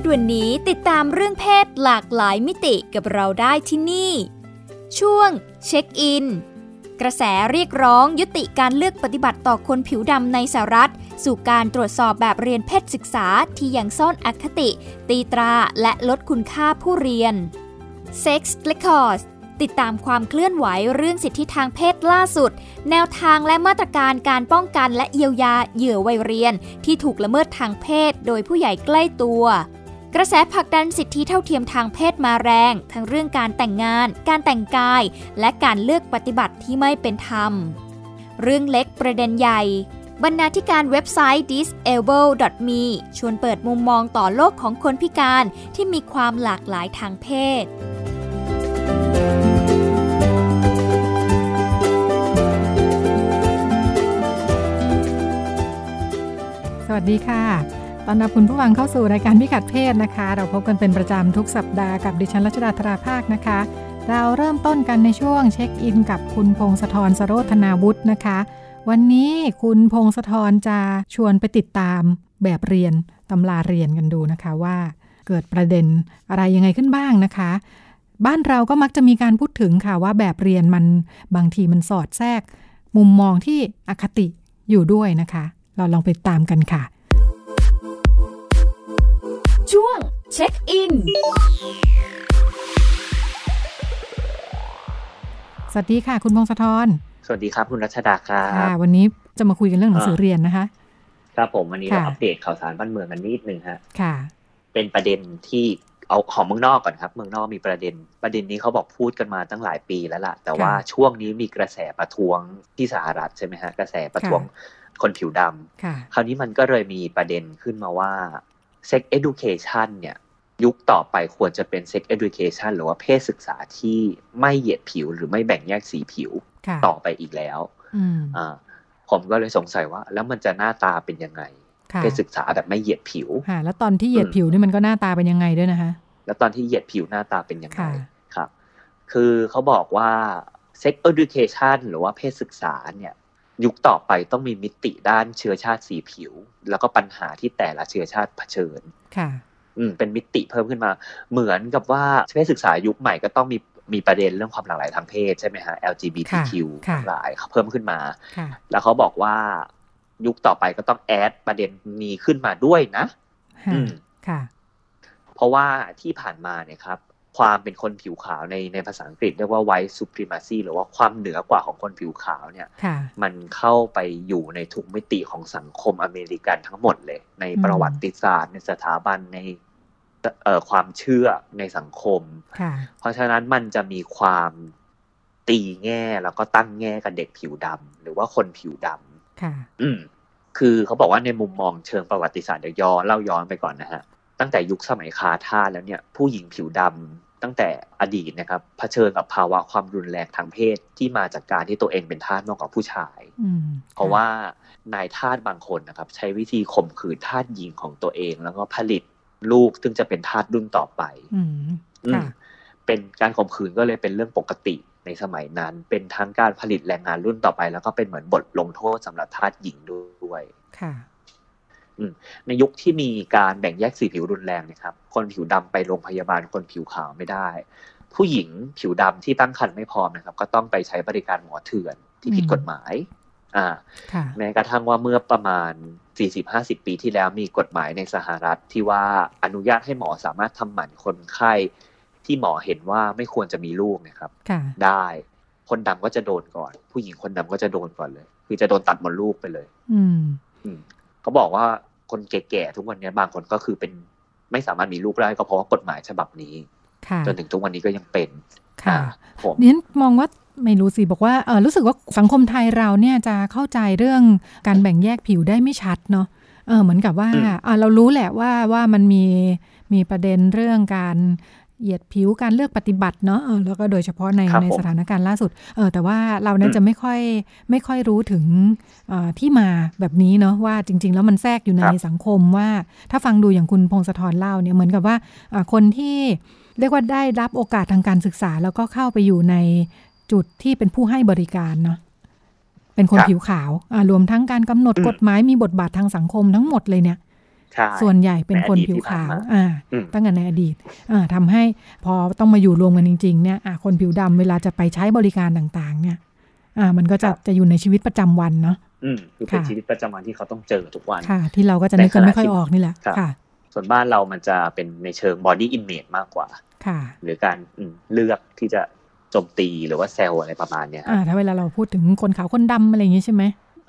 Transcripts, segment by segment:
ศวันนี้ติดตามเรื่องเพศหลากหลายมิติกับเราได้ที่นี่ ช่วงเช็คอิน กระแสเรียกร้องยุติการเลือกปฏิบัติต่อคนผิวดำในสหรัฐ สู่การตรวจสอบแบบเรียนเพศศึกษาที่ยังซ่อนอคติ ตีตราและลดคุณค่าผู้เรียน Sex Records ติดตามความเคลื่อนไหวเรื่องสิทธิทางเพศล่าสุด แนวทางและมาตรการการป้องกันและเยียวยาเหยื่อวัยเรียน ที่ถูกละเมิดทางเพศโดยผู้ใหญ่ใกล้ตัว กระแสผลักดันสิทธิเท่าเทียมทางเพศมาแรง ทั้งเรื่องการแต่งงาน การแต่งกาย และการเลือกปฏิบัติที่ไม่เป็นธรรม เรื่องเล็กประเด็นใหญ่ บรรณาธิการเว็บไซต์ disable.me ชวนเปิดมุมมองต่อโลกของคนพิการที่มีความหลากหลายทางเพศวัสดีค่ะ ตอนรับคุณผู้ฟังเข้าสู่รายการพิกัดเพศนะคะ เราพบกันเป็นประจำทุกสัปดาห์กับดิฉันรัชดาธราภาคนะคะ เราเริ่มต้นกันในช่วงเช็คอิน กับคุณพงศธรสโรธนาวุฒินะคะ วันนี้คุณพงศธรจะชวนไปติดตามแบบเรียนตำราเรียนกันดูนะคะว่าเกิดประเด็นอะไรยังไงขึ้นบ้างนะคะ บ้านเราก็มักจะมีการพูดถึงค่ะว่าแบบเรียนมันบางทีมันสอดแทรก มุมมองที่อคติอยู่ด้วยนะคะ เราลองไปตามกันค่ะ ช่วงเช็คอิน สวัสดีค่ะ คุณพงศธร สวัสดีครับ คุณรัชดาครับค่ะวันนี้จะมาคุยกันเรื่องหนังสือเรียนนะคะ ครับผมวันนี้เราอัปเดตข่าวสารบ้านเมืองกันนิดนึงฮะ ค่ะ เป็นประเด็นที่เอาของเมืองนอกก่อนครับ เมืองนอกมีประเด็น ประเด็นนี้เขาบอกพูดกันมาตั้งหลายปีแล้วล่ะ แต่ว่าช่วงนี้มีกระแสประท้วงที่สหรัฐใช่ไหมฮะ กระแสประท้วงคนผิวดำคราวนี้มันก็เลยมีประเด็นขึ้นมาว่า sex education เนี่ยยุคต่อไปควรจะเป็น sex education หรือว่าเพศศึกษาที่ไม่เหยียดผิวหรือไม่แบ่งแยกสีผิวต่อไปอีกแล้วอ่าผมก็เลยสงสัยว่า แล้วมันจะหน้าตาเป็นยังไงเพศศึกษาแบบไม่เหยียดผิวแล้วตอนที่เหยียดผิวนี่มันก็หน้าตาเป็นยังไงด้วยนะคะ แล้วตอนที่เหยียดผิวหน้าตาเป็นยังไงครับ คือเขาบอกว่า sex education หรือว่าเพศศึกษาเนี่ย ยุคต่อไปต้องมีมิติด้านเชื้อชาติสีผิว แล้วก็ปัญหาที่แต่ละเชื้อชาติเผชิญ ค่ะ อืม เป็นมิติเพิ่มขึ้นมา เหมือนกับว่าเพศศึกษายุคใหม่ก็ต้องมีมีประเด็นเรื่องความหลากหลายทางเพศใช่ไหมฮะ LGBTQ หลายเพิ่มขึ้นมา แล้วเขาบอกว่ายุคต่อไปก็ต้องแอดประเด็นนี้ขึ้นมาด้วยนะ อืมค่ะ เพราะว่าที่ผ่านมาเนี่ยครับ ความเป็นคนผิวขาวในในภาษาอังกฤษเรียกว่า white supremacy หรือว่าความเหนือกว่าของคนผิวขาวเนี่ย มันเข้าไปอยู่ในทุกมิติของสังคมอเมริกันทั้งหมดเลย ในประวัติศาสตร์ ในสถาบันในความเชื่อในสังคม เพราะฉะนั้นมันจะมีความตีแง่แล้วก็ตั้งแง่กับเด็กผิวดำหรือว่าคนผิวดำค่ะอืมคือเขาบอกว่าในมุมมองเชิงประวัติศาสตร์เดี๋ยวย้อนเล่าย้อนไปก่อนนะฮะ ตั้งแต่ยุคสมัยคาทาแล้วเนี่ยผู้หญิงผิวดำตั้งแต่อดีตนะครับเผชิญกับภาวะความรุนแรงทางเพศที่มาจากการที่ตัวเองเป็นทาสมากกว่าผู้ชายเพราะว่านายทาสบางคนนะครับ ใช้วิธีข่มขืนทาสหญิงของตัวเอง แล้วก็ผลิตลูกซึ่งจะเป็นทาสรุ่นต่อไปเป็นการข่มขืนก็เลยเป็นเรื่องปกติในสมัยนั้น เป็นทั้งการผลิตแรงงานรุ่นต่อไป แล้วก็เป็นเหมือนบทลงโทษสำหรับทาสหญิงด้วยค่ะ ในยุคที่มีการแบ่งแยกสีผิวรุนแรงนะครับ คนผิวดำไปโรงพยาบาลคนผิวขาวไม่ได้ ผู้หญิงผิวดำที่ตั้งครรภ์ไม่พร้อมนะครับ ก็ต้องไปใช้บริการหมอเถื่อนที่ผิดกฎหมาย อ่า แม้กระทั่งว่าเมื่อประมาณ 40-50 ปีที่แล้วมีกฎหมายในสหรัฐที่ว่าอนุญาตให้หมอสามารถทำหมันคนไข้ที่หมอเห็นว่าไม่ควรจะมีลูกนะครับ ได้ คนดำก็จะโดนก่อน ผู้หญิงคนดำก็จะโดนก่อนเลย คือจะโดนตัดมดลูกไปเลย อืม เขาบอกว่าคนแก่ๆทุกวันนี้บางคนก็คือเป็นไม่สามารถมีลูกได้ก็เพราะว่ากฎหมายฉบับนี้จนถึงทุกวันนี้ก็ยังเป็น ค่ะเนี่ยมองว่าไม่รู้สิบอกว่าเออรู้สึกว่าสังคมไทยเราเนี่ยจะเข้าใจเรื่องการแบ่งแยกผิวได้ไม่ชัดเนาะเออเหมือนกับว่าเออเรารู้แหละว่าว่ามันมีมีประเด็นเรื่องการ เหยียดผิวการเลือกปฏิบัติเนาะเออแล้วก็โดยเฉพาะในครับในผมสถานการณ์ล่าสุดเออแต่ว่าเราเนี่ยอืมจะไม่ค่อยไม่ค่อยรู้ถึงเอ่อที่มาแบบนี้เนาะว่าจริง ๆ แล้วมันแทรกอยู่ในครับสังคมว่า ถ้าฟังดูอย่างคุณพงศธรเล่าเนี่ยเหมือนกับว่าอ่าคนที่เรียกว่าได้รับโอกาสทางการศึกษา แล้วก็เข้าไปอยู่ในจุดที่เป็นผู้ให้บริการเนาะเป็นคนครับผิวขาวอ่ารวมทั้งการกำหนดอืมกฎหมายมีบทบาททางสังคมทั้งหมดเลยเนี่ยใช่ ส่วนใหญ่เป็นคนในอดีตผิวที่ผ่าขานวมาอ่าอืมตั้งแต่ในอดีตอ่าทำให้พอต้องมาอยู่รวมกันจริง ๆ เนี่ยอ่าคนผิวดำเวลาจะไปใช้บริการต่างๆ เนี่ยอ่ามันก็จะครับจะอยู่ในชีวิตประจำวันเนาะอืมคือเป็นค่ะชีวิตประจำวันที่เขาต้องเจอทุกวันค่ะ ที่เราก็จะนึกกันในขณะไม่ค่อยที่ออกนี่แหละครับค่ะ ส่วนบ้านเรามันจะเป็นในเชิง body image มากกว่า ค่ะ หรือการอืมเลือกที่จะโจมตีหรือว่าแซวอะไรประมาณเนี้ยคอ่ารับถ้าเวลาเราพูดถึงคนขาวคนดำอะไรอย่างงี้ใช่ไหม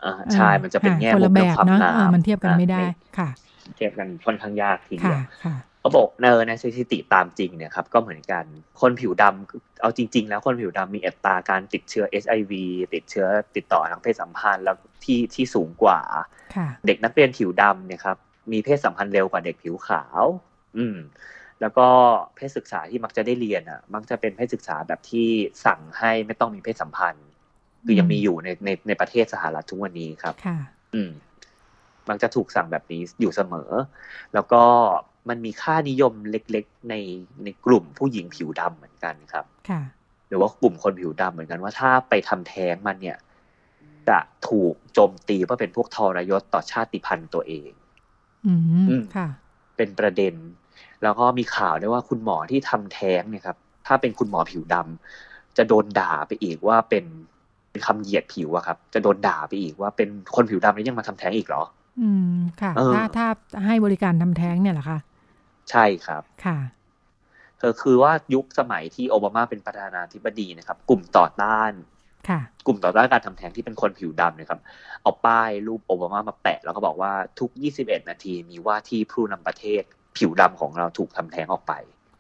อ่าใช่มันจะเป็นอ่าแง่คนมุละมแบเรื่องบความเนาะงามเออมันเทียบกันไม่ได้อ่าค่ะ เทียบกันค่อนข้างยากทีเดีค่ะยวค่ะเขาบอกเนอในสถิติตามจริงเนี่ยครับก็เหมือนกันคนผิวดำเอาจริง ๆ แล้วคนผิวดำมีอัตราการติดเชื้อ HIV ติดเชื้อติดต่อทางเพศสัมพันธ์แล้วที่ที่สูงกว่าค่ะเด็กนักเรียนผิวดำเนี่ยครับมีเพศสัมพันธ์เร็วกว่าเด็กผิวขาว อืม แล้วก็เพศศึกษาที่มักจะได้เรียนอะ มักจะเป็นเพศศึกษาแบบที่สั่งให้ไม่ต้องมีเพศสัมพันธ์ คือยังมีอยู่ในในในประเทศสหรัฐทุกวันนี้ครับ ค่ะ อืม มักจะถูกสั่งแบบนี้อยู่เสมอ แล้วก็มันมีค่านิยมเล็กๆในในกลุ่มผู้หญิงผิวดำเหมือนกันครับค่ะหรือว่ากลุ่มคนผิวดำเหมือนกันว่าถ้าไปทำแท้งมันเนี่ย จะถูกโจมตีว่าเป็นพวกทรยศต่อชาติพันธุ์ตัวเอง อืมอืมค่ะ เป็นประเด็น แล้วก็มีข่าวด้วยว่าคุณหมอที่ทำแท้งเนี่ยครับ ถ้าเป็นคุณหมอผิวดำจะโดนด่าไปอีกว่าเป็นเป็นคำเหยียดผิวอะครับ จะโดนด่าไปอีกว่าเป็นคนผิวดำแล้วยังมาทำแท้งอีกเหรอ อืมค่ะเออถ้าถ้าให้บริการทำแท้งเนี่ยเหรอคะใช่ครับค่ะเธอคือว่ายุคสมัยที่โอบามาเป็นประธานาธิบดีนะครับ กลุ่มต่อต้านค่ะ กลุ่มต่อต้านการทำแท้งที่เป็นคนผิวดำเนะครับ เอาป้ายรูปโอบามามาแปะ แล้วก็บอกว่าทุก 21 นาทีมีว่าที่ผู้นำประเทศผิวดำของเราถูกทำแท้งออกไป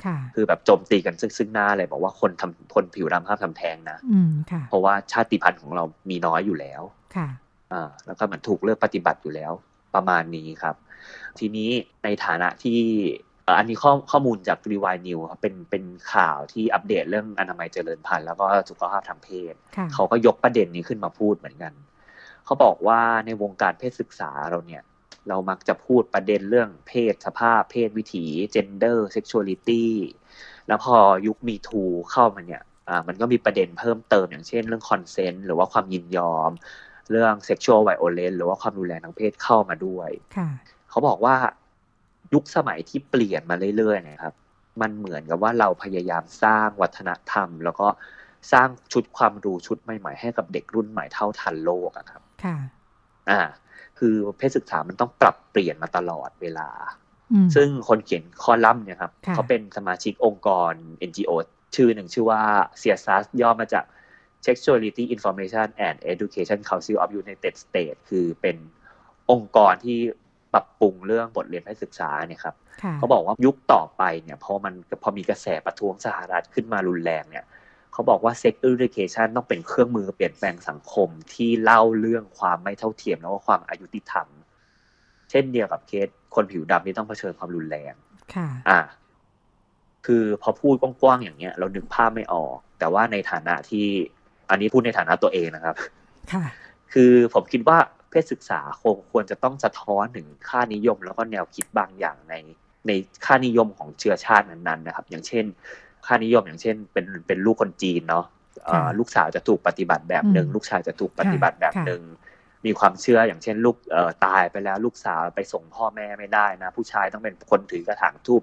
ค่ะ คือแบบโจมตีกันซึ่งซึ่งหน้าเลยบอกว่าคนทำคนผิวดำห้ามทำแท้งนะ อืมค่ะ เพราะว่าชาติพันธุ์ของเรามีน้อยอยู่แล้ว ค่ะ อ่าแล้วก็เหมือนถูกเลือกปฏิบัติอยู่แล้วประมาณนี้ครับ ทีนี้ในฐานะที่เอ่ออันนี้ข้อข้อมูลจากรีวายนิวครับเป็นเป็นข่าวที่อัปเดตเรื่องอนามัยเจริญพันธุ์แล้วก็สุขภาพทางเพศค่ะเขาก็ยกประเด็นนี้ขึ้นมาพูดเหมือนกัน เขาบอกว่าในวงการเพศศึกษาเราเนี่ย เรามักจะพูดประเด็นเรื่องเพศสภาพ เพศวิถี gender sexuality แล้วพอยุคมีทูเข้ามาเนี่ยอ่ามันก็มีประเด็นเพิ่มเติมอย่างเช่นเรื่อง consent หรือว่าความยินยอม เรื่อง sexual violence หรือว่าความรุนแรงทางเพศเข้ามาด้วยค่ะเขาบอกว่ายุคสมัยที่เปลี่ยนมาเรื่อยๆเนะครับ มันเหมือนกับว่าเราพยายามสร้างวัฒนธรรม แล้วก็สร้างชุดความรู้ชุดใหม่ๆ ให้กับเด็กรุ่นใหม่เท่าทันโลกอะครับ ค่ะ อ่า คือเพศศึกษามันต้องปรับเปลี่ยนมาตลอดเวลาอืมซึ่งคนเขียนคอลัมน์เนี่ยครับค่ะเขาเป็นสมาชิกองค์กร NGO ชื่อหนึ่งชื่อว่า CSAS ย่อมาจาก Sexuality Information and Education Council of United States คือเป็นองค์กรที่ปรับปรุงเรื่องบทเรียนเพศศึกษาเนี่ยครับค่ะเขาบอกว่ายุคต่อไปเนี่ยพอมันพอมีกระแสประท้วงสหรัฐขึ้นมารุนแรงเนี่ยเขาบอกว่า sex education ต้องเป็นเครื่องมือเปลี่ยนแปลงสังคมที่เล่าเรื่องความไม่เท่าเทียมแล้วก็ความอายุติธรรม เช่นเดียวกับเคสคนผิวดำที่ต้องเผชิญความรุนแรงค่ะอ่าคือพอพูดกว้างๆอย่างเงี้ย เรานึกภาพไม่ออก แต่ว่าในฐานะที่ อันนี้พูดในฐานะตัวเองนะครับ ค่ะ คือผมคิดว่าเพศศึกษาคงควรจะต้องสะท้อนถึงค่านิยม แล้วก็แนวคิดบางอย่างในในค่านิยมของเชื้อชาตินั้นๆนะครับ อย่างเช่น ค่านิยมอย่างเช่น เป็นเป็นลูกคนจีนเนาะเอ่อค่ะลูกสาวจะถูกปฏิบัติแบบหนึ่งอืมลูกชายจะถูกปฏิบัติแบบค่ะหนึ่งมีความเชื่ออย่างเช่น ลูกเอ่อตายไปแล้วลูกสาวไปส่งพ่อแม่ไม่ได้นะ ผู้ชายต้องเป็นคนถือกระถางทูบ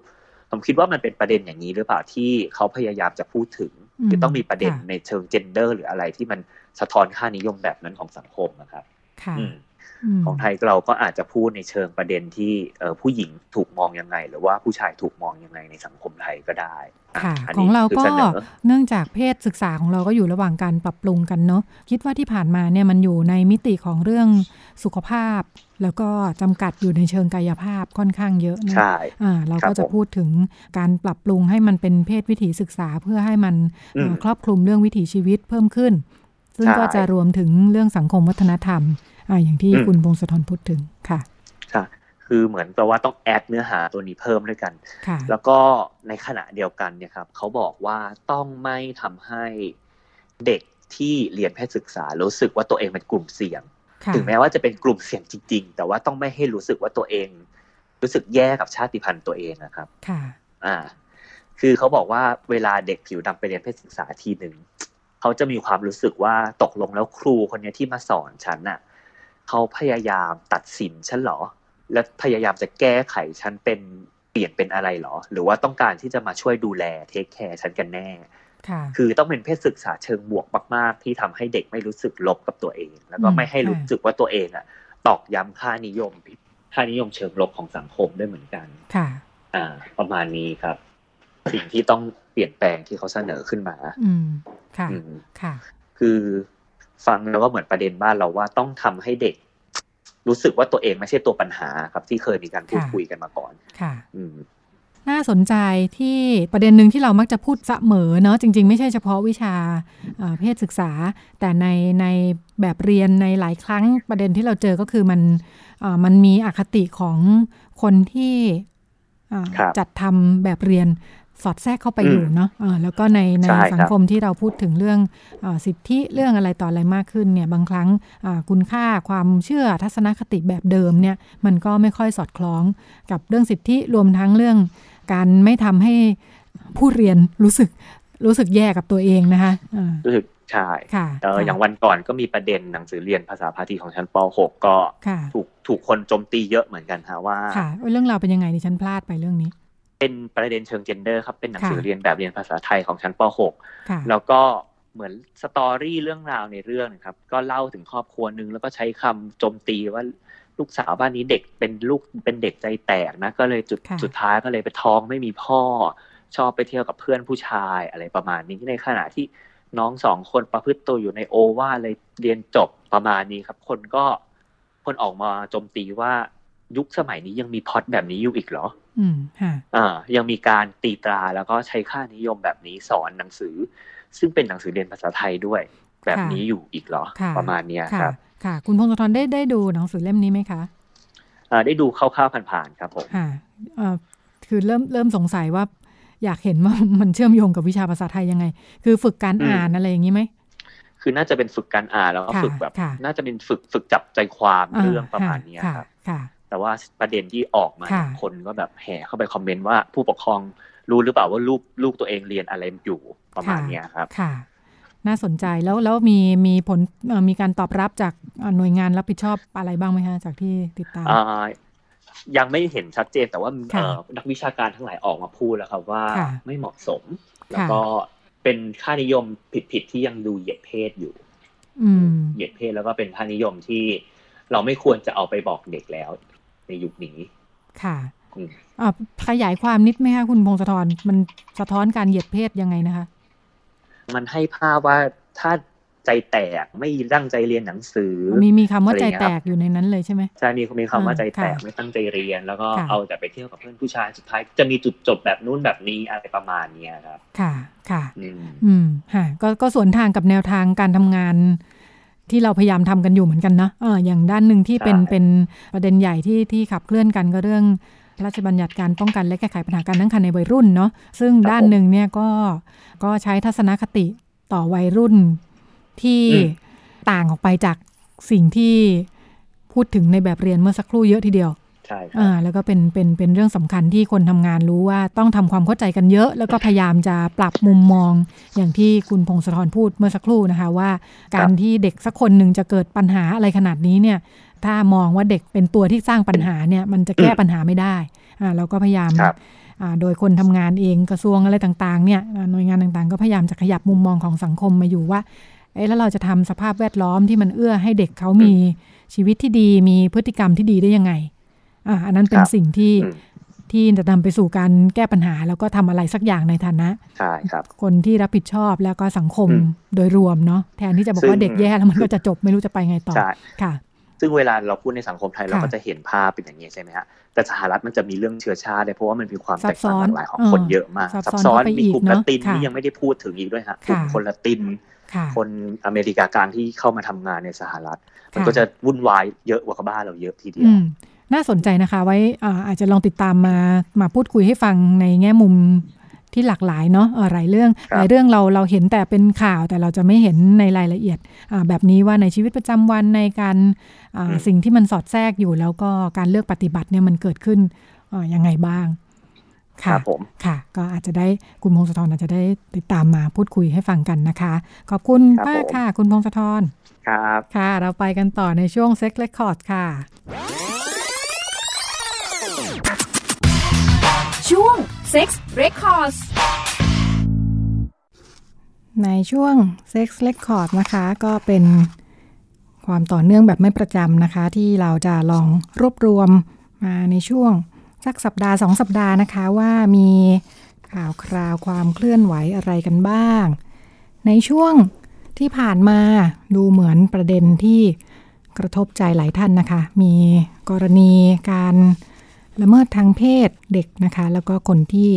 ผมคิดว่ามันเป็นประเด็นอย่างนี้หรือเปล่าที่เขาพยายามจะพูดถึงอืม คือต้องมีประเด็นค่ะในเชิงเจนเดอร์ หรืออะไรที่มันสะท้อนค่านิยมแบบนั้นของสังคมนะครับ ค่ะอืมม ของไทยเราก็อาจจะพูดในเชิงประเด็นที่เอ่อผู้หญิงถูกมองยังไง หรือว่าผู้ชายถูกมองยังไงในสังคมไทยก็ได้อ่ค่ะนขอนี้งเราคือก็เสนอเนื่องจากเพศศึกษาของเราก็อยู่ระหว่างการปรับปรุงกันเนาะคิดว่าที่ผ่านมาเนี่ยมันอยู่ในมิติของเรื่องสุขภาพ แล้วก็จำกัดอยู่ในเชิงกายภาพค่อนข้างเยอะเนอะใช่อ่าเราครัก็บจะผมพูดถึงการปรับปรุงให้มันเป็นเพศวิถีศึกษาเพื่อให้มันอืมเอ่อครอบคลุมเรื่องวิถีชีวิตเพิ่มขึ้น ซึ่งใช่ก็จะรวมถึงเรื่องสังคมวัฒนธรรม อ่าอย่างที่อืมคุณพงศธรพูดถึงค่ะค่ะคืคือเหมือนแปลว่าต้องแอดเนื้อหาตัวนี้เพิ่มด้วยกันค่ะแล้วก็ในขณะเดียวกันเนี่ยครับเขาบอกว่าต้องไม่ทำให้เด็กที่เรียนแพทยศึกษารู้สึกว่าตัวเองเป็นกลุ่มเสี่ยงค่ะถึงแม้ว่าจะเป็นกลุ่มเสี่ยงจริง ๆ แต่ว่าต้องไม่ให้รู้สึกว่าตัวเอง รู้สึกแย่กับชาติพันธุ์ตัวเองนะครับ ค่ะ อ่า คือเขาบอกว่าเวลาเด็กผิวดำไปเรียนเพศศึกษาทีหนึ่งเขาจะมีความรู้สึกว่าตกลงแล้วครูคนเนี้ยที่มาสอนฉันน่ะ เขาพยายามตัดสินฉันเหรอ และพยายามจะแก้ไขฉันเป็นเปลี่ยนเป็นอะไรเหรอ หรือว่าต้องการที่จะมาช่วยดูแลเทคแคร์ฉันกันแน่ค่ะคือต้องเป็นเพศศึกษาเชิงบวกมาก ๆ ที่ทำให้เด็กไม่รู้สึกลบกับตัวเอง แล้วก็อืมไม่ให้รู้ค่ะสึกว่าตัวเองอะ ตอกย้ำค่านิยมค่านิยมเชิงลบของสังคมด้วยเหมือนกัน ค่ะ อ่า ประมาณนี้ครับ สิ่งที่ต้องเปลี่ยนแปลงที่เขาเสนอขึ้นมา อืม ค่ะอืมค่ะ คือ ฟังแล้วก็เหมือนประเด็นบ้านเราว่าต้องทำให้เด็ก รู้สึกว่าตัวเองไม่ใช่ตัวปัญหาครับ ที่เคยมีการพูดค่ะคุยกันมาก่อน ค่ะ อืมน่าสนใจที่ประเด็นหนึ่งที่เรามักจะพูดเสมอเนาะจริง ๆ ไม่ใช่เฉพาะวิชาเอ่อเพศศึกษา แต่ในในแบบเรียนในหลายครั้งประเด็นที่เราเจอก็คือมันเอ่อมันมีอคติของคนที่เอ่อครับจัดทำแบบเรียน สอดแทรกเข้าไปอืมอยู่เนาะเออแล้วก็ในในใช่ครับสังคมที่เราพูดถึงเรื่องเออสิทธิเรื่องอะไรต่ออะไรมากขึ้นเนี่ยบางครั้งอ่าคุณค่าความเชื่อทัศนคติแบบเดิมเนี่ยมันก็ไม่ค่อยสอดคล้องกับเรื่องสิทธิรวมทั้งเรื่อง การไม่ทำให้ผู้เรียนรู้สึกรู้สึกแย่กับตัวเองนะคะอ่ารู้สึกใช่ค่ะเอออย่างวันก่อนก็มีประเด็นหนังสือเรียนภาษาพาทีของชั้นป .6 ก็ค่ะถูกถูกคนโจมตีเยอะเหมือนกันฮะว่าค่ะเรื่องราวเป็นยังไงดิฉันพลาดไปเรื่องนี้ เป็นประเด็นเชิงเจนเดอร์ครับ เป็นหนังสือค่ะเรียนแบบเรียนภาษาไทยของชั้นป .6 ค่ะแล้วก็เหมือนสตอรี่เรื่องราวในเรื่องนะครับ ก็เล่าถึงครอบครัวหนึ่งแล้วก็ใช้คำโจมตีว่าลูกสาวบ้านนี้เด็กเป็นลูกเป็นเด็กใจแตกนะ ก็เลยจุดค่ะสุดท้ายก็เลยไปท้องไม่มีพ่อ ชอบไปเที่ยวกับเพื่อนผู้ชายอะไรประมาณนี้ในขณะที่น้องสองคนประพฤติตัวอยู่ในโอวาทเลยเรียนจบประมาณนี้ครับ คนก็คนออกมาโจมตีว่า ยุคสมัยนี้ยังมีพล็อดแบบนี้อยู่อีกเหรอ อืมค่ะอ่า ยังมีการตีตราแล้วก็ใช้ค่านิยมแบบนี้สอนหนังสือ ซึ่งเป็นหนังสือเรียนภาษาไทยด้วย แบบนี้อยู่อีกเหรอค่ะประมาณเนี้ยค่ะครับ ค่ะ คุณพงศธรได้ได้ดูหนังสือเล่มนี้ไหมคะอ่าได้ดูคร่าวๆผ่านๆครับผมค่ะเอ่อคือเริ่มเริ่มสงสัยว่าอยากเห็นว่ามันเชื่อมโยงกับวิชาภาษาไทยยังไง คือฝึกการอ่านอะไรอย่างนี้ไหมคือน่าจะเป็นฝึกการอ่านแล้วก็ค่ะฝึกแบบค่ะน่าจะเป็นฝึกฝึกจับใจความอ่าเรื่องประมาณเนี้ยค่ะครับค่ะ แต่ว่าประเด็นที่ออกมาค่ะคนก็แบบแห่เข้าไปคอมเมนต์ว่าผู้ปกครองรู้หรือเปล่าว่าลูกลูกตัวเองเรียนอะไรอยู่ประมาณเนี้ยครับค่ะน่าสนใจแล้วแล้วมีมีผลเอ่อมีการตอบรับจากเอ่อหน่วยงานรับผิดชอบอะไรบ้างไหมคะจากที่ติดตามอ่ายังไม่เห็นชัดเจนแต่ว่าค่ะเอ่อนักวิชาการทั้งหลายออกมาพูดแล้วครับว่าค่ะไม่เหมาะสม แล้วก็เป็นค่านิยมผิดๆที่ยังดูเหยียดเพศอยู่อืมเหยียดเพศแล้วก็เป็นค่านิยมที่เราไม่ควรจะเอาไปบอกเด็กแล้ว ในยุคนี้ ค่ะอืมอ่าขยายความนิดไหมคะคุณพงศธรมันสะท้อนการเหยียดเพศยังไงนะคะ มันให้ภาพว่าถ้าใจแตกไม่ตั้งใจเรียนหนังสือ มีมีคำว่าอะไรใจอย่างเงี้ยแตกอยู่ในนั้นเลยใช่ไหมใช่มีมีคำว่าอ่าใจแตกค่ะไม่ตั้งใจเรียน แล้วก็ค่ะเอาแต่ไปเที่ยวกับเพื่อนผู้ชายสุดท้ายจะมีจุดจบแบบนู้นแบบนี้อะไรประมาณเนี้ยครับ ค่ะค่ะ อืมอืมค่ะก็ก็สวนทางกับแนวทางการทำงาน ที่เราพยายามทำกันอยู่เหมือนกันเนาะเอออย่างด้านหนึ่งที่เป็นใช่เป็นประเด็นใหญ่ที่ที่ขับเคลื่อนกันก็เรื่องพระราชบัญญัติการป้องกันและแก้ไขปัญหาการตั้งครรภ์ในวัยรุ่นเนาะซึ่งด้านหนึ่งเนี่ยก็ก็ใช้ทัศนคติต่อวัยรุ่นที่อืมต่างออกไปจากสิ่งที่พูดถึงในแบบเรียนเมื่อสักครู่เยอะทีเดียวใช่ครัอ่าบแล้วก็เป็นเป็นเป็นเรื่องสำคัญที่คนทำงานรู้ว่าต้องทำความเข้าใจกันเยอะ แล้วก็พยายามจะปรับมุมมองอย่างที่คุณพงศธรพูดเมื่อสักครู่นะคะว่า การที่เด็กสักคนหนึ่งจะเกิดปัญหาอะไรขนาดนี้เนี่ยถ้ามองว่าเด็กเป็นตัวที่สร้างปัญหาเนี่ยมันจะแก้ปัญหาไม่ได้อ่าเราก็พยายามครับอ่าโดยคนทำงานเองกระทรวงอะไรต่างๆเนี่ยอ่าหน่วยงานต่างๆ ก็พยายามจะขยับมุมมองของสังคมมาอยู่ว่าเอ๊ะแล้วเราจะทำสภาพแวดล้อมที่มันเอื้อให้เด็กเขามีชีวิตที่ดีมีพฤติกรรมที่ดีได้ยังไง อ่าอันนั้นเป็นครับสิ่งที่อืมที่จะนำไปสู่การแก้ปัญหา แล้วก็ทำอะไรสักอย่างในฐานะใช่ครับ คนที่รับผิดชอบแล้วก็สังคมอืมโดยรวมเนาะแทนที่จะบอกซึ่งว่าเด็กแย่แล้วมันก็จะจบไม่รู้จะไปไงต่อใช่ค่ะ ซึ่งเวลาเราพูดในสังคมไทยเราค่ะก็จะเห็นภาพเป็นอย่างนี้ใช่ไหมฮะแต่สหรัฐมันจะมีเรื่องเชื้อชาติด้วยเพราะว่ามันมีความซัแตบกซ้ต่างอนหลากหลายของเออคนเยอะมากซับซับซ้ซ้ออนนเข้าไปมีกลุ่มอีกเนละอะตินค่ะที่ยังไม่ได้พูดถึงอีกด้วยฮะกค่ะลุ่มคนละตินค่ะคนอเมริกากลางที่เข้ามาทำงานในสหรัฐ มันค่ะก็จะวุ่นวายเยอะกว่าบ้านเราเยอะทีเดียอืวม น่าสนใจนะคะ ไว้อาจจะลองติดตามมามาพูดคุยให้ฟังในแง่มุมที่หลากหลายเนาะหลายเรื่องหลายเรื่องเราเราเห็นแต่เป็นข่าวแต่เราจะไม่เห็นในรายละเอียดแบบนี้ว่าในชีวิตประจำวันในการสิ่งที่มันสอดแทรกอยู่ แล้วก็การเลือกปฏิบัติเนี่ยมันเกิดขึ้นยังไงบ้างค่ะผมค่ะ ก็อาจจะได้คุณพงศธรอาจจะได้ติดตามมาพูดคุยให้ฟังกันนะคะ ขอบคุณมากค่ะ คุณพงศธรครับค่ะ เราไปกันต่อในช่วง Sex Record ค่ะ ช่วง Sex Recordในช่วงเซ็กเลคคอร์ดนะคะ ก็เป็นความต่อเนื่องแบบไม่ประจำนะคะ ที่เราจะลองรวบรวมมาในช่วง สักสัปดาห์สองสัปดาห์นะคะ ว่ามีข่าวคราวความเคลื่อนไหวอะไรกันบ้าง ในช่วงที่ผ่านมาดูเหมือนประเด็นที่กระทบใจหลายท่านนะคะ มีกรณีการ ละเมิดทางเพศเด็กนะคะ แล้วก็คนที่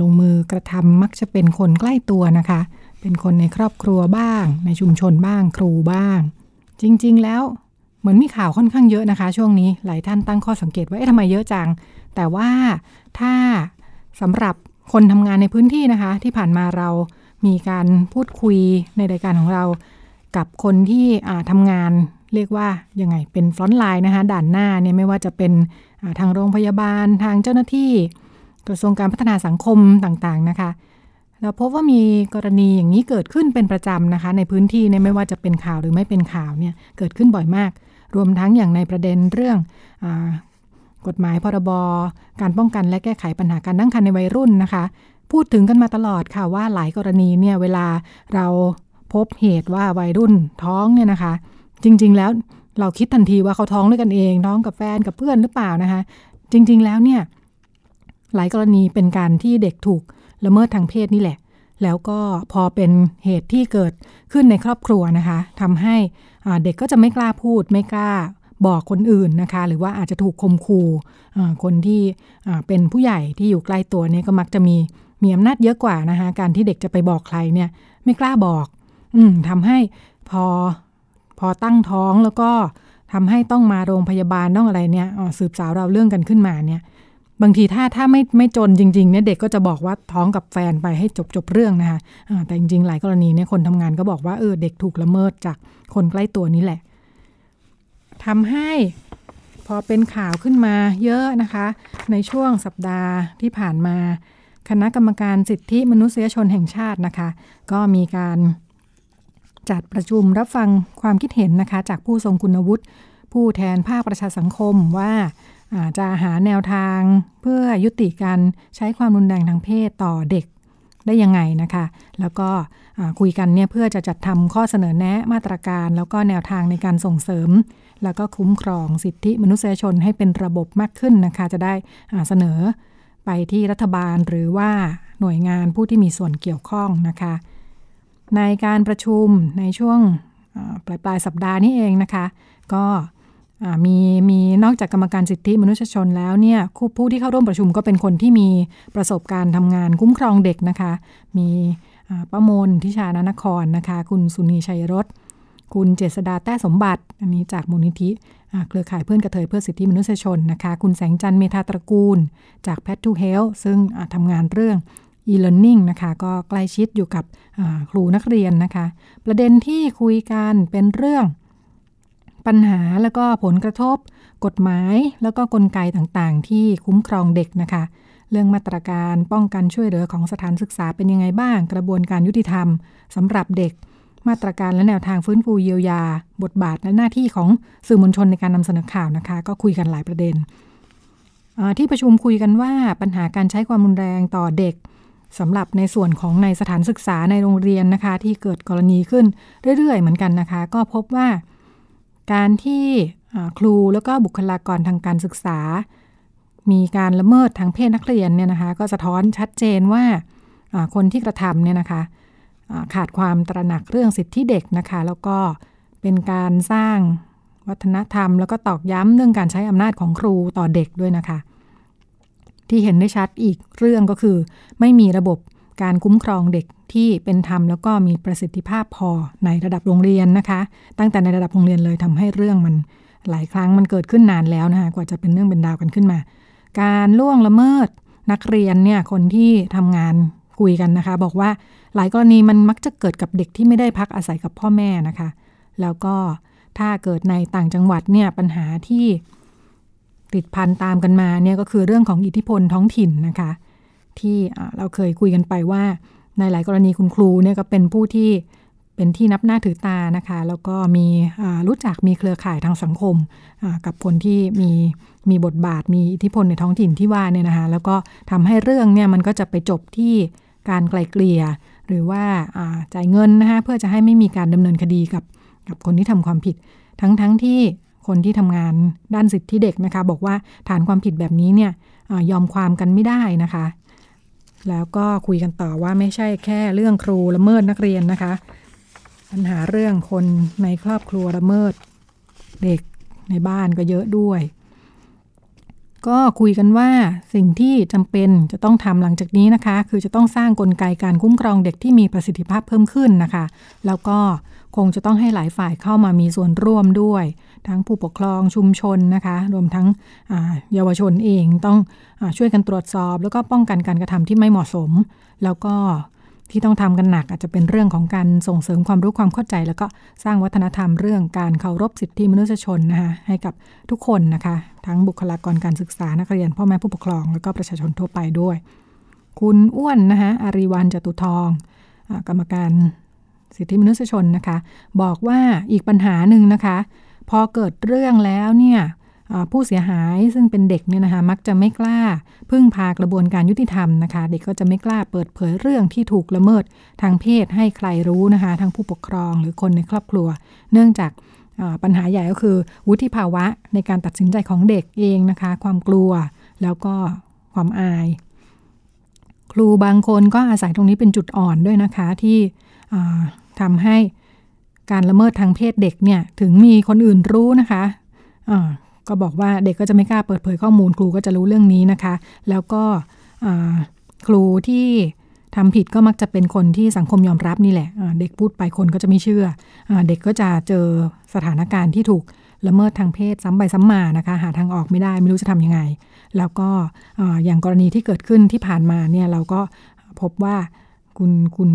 ลงมือกระทำมักจะเป็นคนใกล้ตัวนะคะ เป็นคนในครอบครัวบ้าง ในชุมชนบ้างครูบ้าง จริง ๆ แล้วเหมือนมีข่าวค่อนข้างเยอะนะคะ ช่วงนี้หลายท่านตั้งข้อสังเกตว่าเอ๊ะทำไมเยอะจัง แต่ว่าถ้าสำหรับคนทำงานในพื้นที่นะคะ ที่ผ่านมาเรามีการพูดคุยในรายการของเรากับคนที่ทำงานเรียกว่ายังไงเป็นฟรอนต์ไลน์นะคะด่านหน้าเนี่ยไม่ว่าจะเป็น ทางโรงพยาบาลทางเจ้าหน้าที่กระทรวงการพัฒนาสังคมต่างๆนะคะเราพบว่ามีกรณีอย่างนี้เกิดขึ้นเป็นประจำนะคะ ในพื้นที่เนี่ยไม่ว่าจะเป็นข่าวหรือไม่เป็นข่าวเนี่ยเกิดขึ้นบ่อยมาก รวมทั้งอย่างในประเด็นเรื่องกฎหมายพรบการป้องกันและแก้ไขปัญหาการตั้งครรภ์ในวัยรุ่นนะคะ พูดถึงกันมาตลอดค่ะว่าหลายกรณีเนี่ยเวลาเราพบเหตุว่าวัยรุ่นท้องเนี่ยนะคะ จริง ๆ แล้ว เราคิดทันทีว่าเขาท้องด้วยกันเองท้องกับแฟนกับเพื่อนหรือเปล่านะคะ จริงๆแล้วเนี่ย หลายกรณีเป็นการที่เด็กถูกละเมิดทางเพศนี่แหละ แล้วก็พอเป็นเหตุที่เกิดขึ้นในครอบครัวนะคะทำให้เด็กก็จะไม่กล้าพูด ไม่กล้าบอกคนอื่นนะคะ หรือว่าอาจจะถูกคมคู่คนที่เป็นผู้ใหญ่ที่อยู่ใกล้ตัวเนี่ยก็มักจะมีมีอำนาจเยอะกว่านะคะการที่เด็กจะไปบอกใครเนี่ยไม่กล้าบอก อืมทำให้พอ พอตั้งท้องแล้วก็ทำให้ต้องมาโรงพยาบาลต้องอะไรเนี่ยสืบสาวเราเรื่องกันขึ้นมาเนี่ย บางทีถ้าถ้าไม่ไม่จนจริงๆเนี่ยเด็กก็จะบอกว่าท้องกับแฟนไปให้จบจบเรื่องนะคะแต่จริงๆ หลายกรณีเนี่ยคนทำงานก็บอกว่าเออเด็กถูกละเมิดจากคนใกล้ตัวนี้แหละทำให้พอเป็นข่าวขึ้นมาเยอะนะคะ ในช่วงสัปดาห์ที่ผ่านมา คณะกรรมการสิทธิมนุษยชนแห่งชาตินะคะ ก็มีการ จัดประชุมรับฟังความคิดเห็นนะคะ จากผู้ทรงคุณวุฒิ ผู้แทนภาคประชาสังคมว่าจะหาแนวทางเพื่อยุติการใช้ความรุนแรงทางเพศต่อเด็กได้ยังไงนะคะ แล้วก็คุยกันเนี่ยเพื่อจะจัดทำข้อเสนอแนะมาตรการ แล้วก็แนวทางในการส่งเสริม แล้วก็คุ้มครองสิทธิมนุษยชนให้เป็นระบบมากขึ้นนะคะ จะได้เสนอไปที่รัฐบาลหรือว่าหน่วยงานผู้ที่มีส่วนเกี่ยวข้องนะคะ ในการประชุมในช่วงปลายปลายสัปดาห์นี้เองนะคะ ก็มีมีนอกจากกรรมการสิทธิมนุษยชนแล้วเนี่ยผู้ที่เข้าร่วมประชุมก็เป็นคนที่มีประสบการณ์ทำงานคุ้มครองเด็กนะคะ มีป้ามนทิชานานครนะคะ คุณสุนีชัยรสคุณเจษดาแต้สมบัติ อันนี้จากมูลนิธิเครือข่ายเพื่อนกระเทยเพื่อสิทธิมนุษยชนนะคะ คุณแสงจันเมธาตระกูล จาก p a t to Health ซึ่งทำงานเรื่อง e-learning นะคะก็ใกล้ชิดอยู่กับครูนักเรียนนะคะ ประเด็นที่คุยกันเป็นเรื่อง ปัญหาแล้วก็ผลกระทบ กฎหมายแล้วก็กลไกต่างๆ ที่คุ้มครองเด็กนะคะ เรื่องมาตรการป้องกันช่วยเหลือของสถานศึกษาเป็นยังไงบ้าง กระบวนการยุติธรรมสำหรับเด็ก มาตรการและแนวทางฟื้นฟูเยียวยา บทบาทและหน้าที่ของสื่อมวลชนในการนำเสนอข่าวนะคะ ก็คุยกันหลายประเด็นที่ประชุมคุยกันว่าปัญหาการใช้ความรุนแรงต่อเด็ก สำหรับในส่วนของในสถานศึกษาในโรงเรียนนะคะ ที่เกิดกรณีขึ้นเรื่อยๆ เหมือนกันนะคะ ก็พบว่า การที่ครูแล้วก็บุคลากรทางการศึกษา มีการละเมิดทางเพศนักเรียนเนี่ยนะคะ ก็สะท้อนชัดเจนว่าคนที่กระทำเนี่ยนะคะขาดความตระหนักเรื่องสิทธิเด็กนะคะ แล้วก็เป็นการสร้างวัฒนธรรม แล้วก็ตอกย้ำเรื่องการใช้อำนาจของครูต่อเด็กด้วยนะคะ ที่เห็นได้ชัดอีกเรื่องก็คือ ไม่มีระบบการคุ้มครองเด็กที่เป็นธรรมแล้วก็มีประสิทธิภาพพอในระดับโรงเรียนนะคะ ตั้งแต่ในระดับโรงเรียนเลยทำให้เรื่องมันหลายครั้งมันเกิดขึ้นนานแล้วนะคะกว่าจะเป็นเรื่องเป็นราวกันขึ้นมา การล่วงละเมิดนักเรียนเนี่ยคนที่ทำงานคุยกันนะคะ บอกว่าหลายกรณีมันมักจะเกิดกับเด็กที่ไม่ได้พักอาศัยกับพ่อแม่นะคะ แล้วก็ถ้าเกิดในต่างจังหวัดเนี่ยปัญหาที่ ติดพันตามกันมาเนี่ยก็คือเรื่องของอิทธิพลท้องถิ่นนะคะ ที่เราเคยคุยกันไปว่า ในหลายกรณีคุณครูเนี่ยก็เป็นผู้ที่เป็นที่นับหน้าถือตานะคะ แล้วก็มีรู้จักมีเครือข่ายทางสังคมกับคนที่มีมีบทบาทมีอิทธิพลในท้องถิ่นที่ว่าเนี่ยนะคะแล้วก็ทำให้เรื่องเนี่ยมันก็จะไปจบที่การไกลเกลี่ยหรือว่าจ่ายเงินนะคะเพื่อจะให้ไม่มีการดำเนินคดีกับกับคนที่ทำความผิด ทั้งทั้งที่ คนที่ทำงานด้านสิทธิเด็กนะคะ บอกว่าฐานความผิดแบบนี้เนี่ยอยอมความกันไม่ได้นะคะ แล้วก็คุยกันต่อว่าไม่ใช่แค่เรื่องครูละเมิดนักเรียนนะคะ ปัญหาเรื่องคนในครอบครัวละเมิดเด็กในบ้านก็เยอะด้วย ก็คุยกันว่าสิ่งที่จำเป็นจะต้องทำหลังจากนี้นะคะ คือจะต้องสร้างกลไกการคุ้มครองเด็กที่มีประสิทธิภาพเพิ่มขึ้นนะคะ แล้วก็คงจะต้องให้หลายฝ่ายเข้ามามีส่วนร่วมด้วย ทั้งผู้ปกครองชุมชนนะคะ รวมทั้งเยาวชนเองต้องอช่วยกันตรวจสอบ แล้วก็ป้องกันการกระทำที่ไม่เหมาะสม แล้วก็ที่ต้องทำกันหนักอาจจะเป็นเรื่องของการส่งเสริมความรู้ความเข้าใจ แล้วก็สร้างวัฒนธรรมเรื่องการเคารพสิทธิมนุษยชนนะคะให้กับทุกคนนะคะ ทั้งบุคลากรการศึกษานักเรียนพ่อแม่ผู้ปกครอง แล้วก็ประชาชนทั่วไปด้วย คุณอ้วนนะคะอาริวันจตุทองอกรรมการสิทธิมนุษยชนนะคะ บอกว่าอีกปัญหาหนึ่งนะคะ พอเกิดเรื่องแล้วเนี่ยผู้เสียหายซึ่งเป็นเด็กเนี่ยนะคะมักจะไม่กล้า พึ่งพากระบวนการยุติธรรมนะคะ เด็กก็จะไม่กล้าเปิดเผยเรื่องที่ถูกละเมิดทางเพศให้ใครรู้นะคะทั้งผู้ปกครองหรือคนในครอบครัว เนื่องจากปัญหาใหญ่ก็คือ วุฒิภาวะในการตัดสินใจของเด็กเองนะคะ ความกลัวแล้วก็ความอาย ครูบางคนก็อาศัยตรงนี้เป็นจุดอ่อนด้วยนะคะที่ทำให้ การละเมิดทางเพศเด็กเนี่ยถึงมีคนอื่นรู้นะคะก็บอกว่าเด็กก็จะไม่กล้าเปิดเผยข้อมูลครูก็จะรู้เรื่องนี้นะคะ แล้วก็ครูที่ทำผิดก็มักจะเป็นคนที่สังคมยอมรับนี่แหละเด็กพูดไปคนก็จะไม่เชื่ออเด็กก็จะเจอสถานการณ์ที่ถูกละเมิดทางเพศซ้ำไปซ้ำมานะคะ หาทางออกไม่ได้ไม่รู้จะทำยังไง แล้วก็อย่างกรณีที่เกิดขึ้นที่ผ่านมาเนี่ยเราก็พบว่าคุณคุณ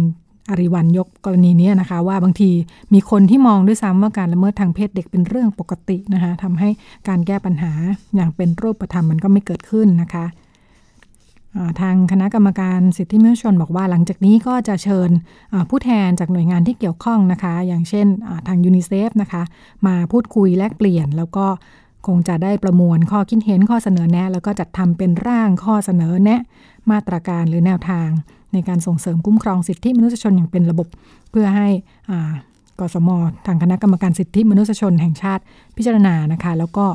อริวันยกกรณีนี้นะคะ ว่าบางทีมีคนที่มองด้วยซ้ำว่าการละเมิดทางเพศเด็กเป็นเรื่องปกตินะคะทำให้การแก้ปัญหาอย่างเป็นรูปธรรมมันก็ไม่เกิดขึ้นนะคะทางคณะกรรมการสิทธิมนุษยชนบอกว่าหลังจากนี้ก็จะเชิญผู้แทนจากหน่วยงานที่เกี่ยวข้องนะคะ อย่างเช่นทางยูนิเซฟนะคะมาพูดคุยแลกเปลี่ยน แล้วก็คงจะได้ประมวลข้อคิดเห็นข้อเสนอแนะ แล้วก็จัดทำเป็นร่างข้อเสนอแนะ มาตรการหรือแนวทาง ในการส่งเสริมคุ้มครองสิทธิมนุษยชนอย่างเป็นระบบ เพื่อให้กสมทางคณะกรรมการสิทธิมนุษยชนแห่งชาติพิจารณานะคะ แล้วก็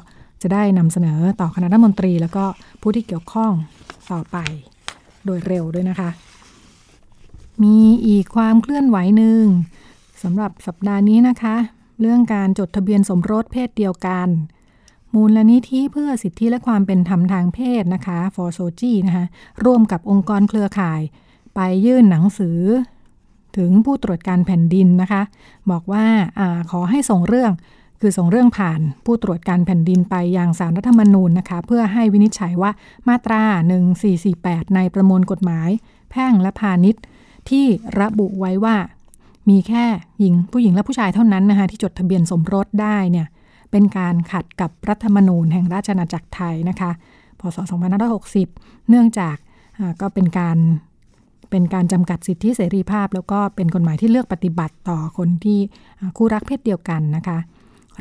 จะได้นำเสนอต่อคณะรัฐมนตรี แล้วก็ผู้ที่เกี่ยวข้องต่อไปโดยเร็วด้วยนะคะ มีอีกความเคลื่อนไหวหนึ่งสำหรับสัปดาห์นี้นะคะ เรื่องการจดทะเบียนสมรสเพศเดียวกัน มูลนิธิเพื่อสิทธิและความเป็นธรรมทางเพศนะคะฟอร์โซจีนะคะร่วมกับองค์กรเครือข่าย ไปยื่นหนังสือ ถึงผู้ตรวจการแผ่นดินนะคะ บอกว่าอขอให้ส่งเรื่องคือส่งเรื่องผ่านผู้ตรวจการแผ่นดินไปยังสารรัฐธรรมนูญนะคะ เพื่อให้วินิจฉัยว่ามาตรา 1448 ในประมวลกฎหมาย แพ่งและพาณิชย์ ที่ระบุไว้ว่า มีแค่หญิงผู้หญิงและผู้ชายเท่านั้นนะคะที่จดทะเบียนสมรสได้เนี่ยเป็นการขัดกับรัฐธรรมนูญแห่งราชอาณาจักรไทยนะคะพศ2560 เนื่องจากก็เป็นการ เป็นการจำกัดสิทธิเสรีภาพ แล้วก็เป็นกฎหมายที่เลือกปฏิบัติต่อคนที่คู่รักเพศเดียวกันนะคะ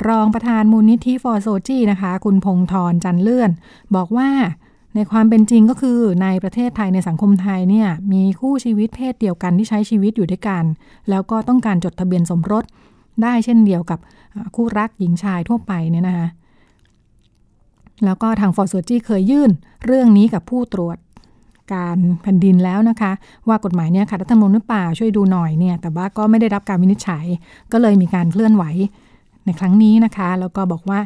รองประธานมูลนิธิฟอร์โซจีนะคะ คุณพงธรจันเลื่อน บอกว่าในความเป็นจริงก็คือในประเทศไทยในสังคมไทยเนี่ยมีคู่ชีวิตเพศเดียวกันที่ใช้ชีวิตอยู่ด้วยกัน แล้วก็ต้องการจดทะเบียนสมรสได้เช่นเดียวกับคู่รักหญิงชายทั่วไปเนี่ยนะคะแล้วก็ทางฟอร์โซจีเคยยื่นเรื่องนี้กับผู้ตรวจ การแผ่นดินแล้วนะคะ ว่ากฎหมายเนี่ยขัดรัฐธรรมนูญหรือเปล่าช่วยดูหน่อยเนี่ยแต่ว่าก็ไม่ได้รับการวินิจฉัย ก็เลยมีการเคลื่อนไหวในครั้งนี้นะคะ แล้วก็บอกว่า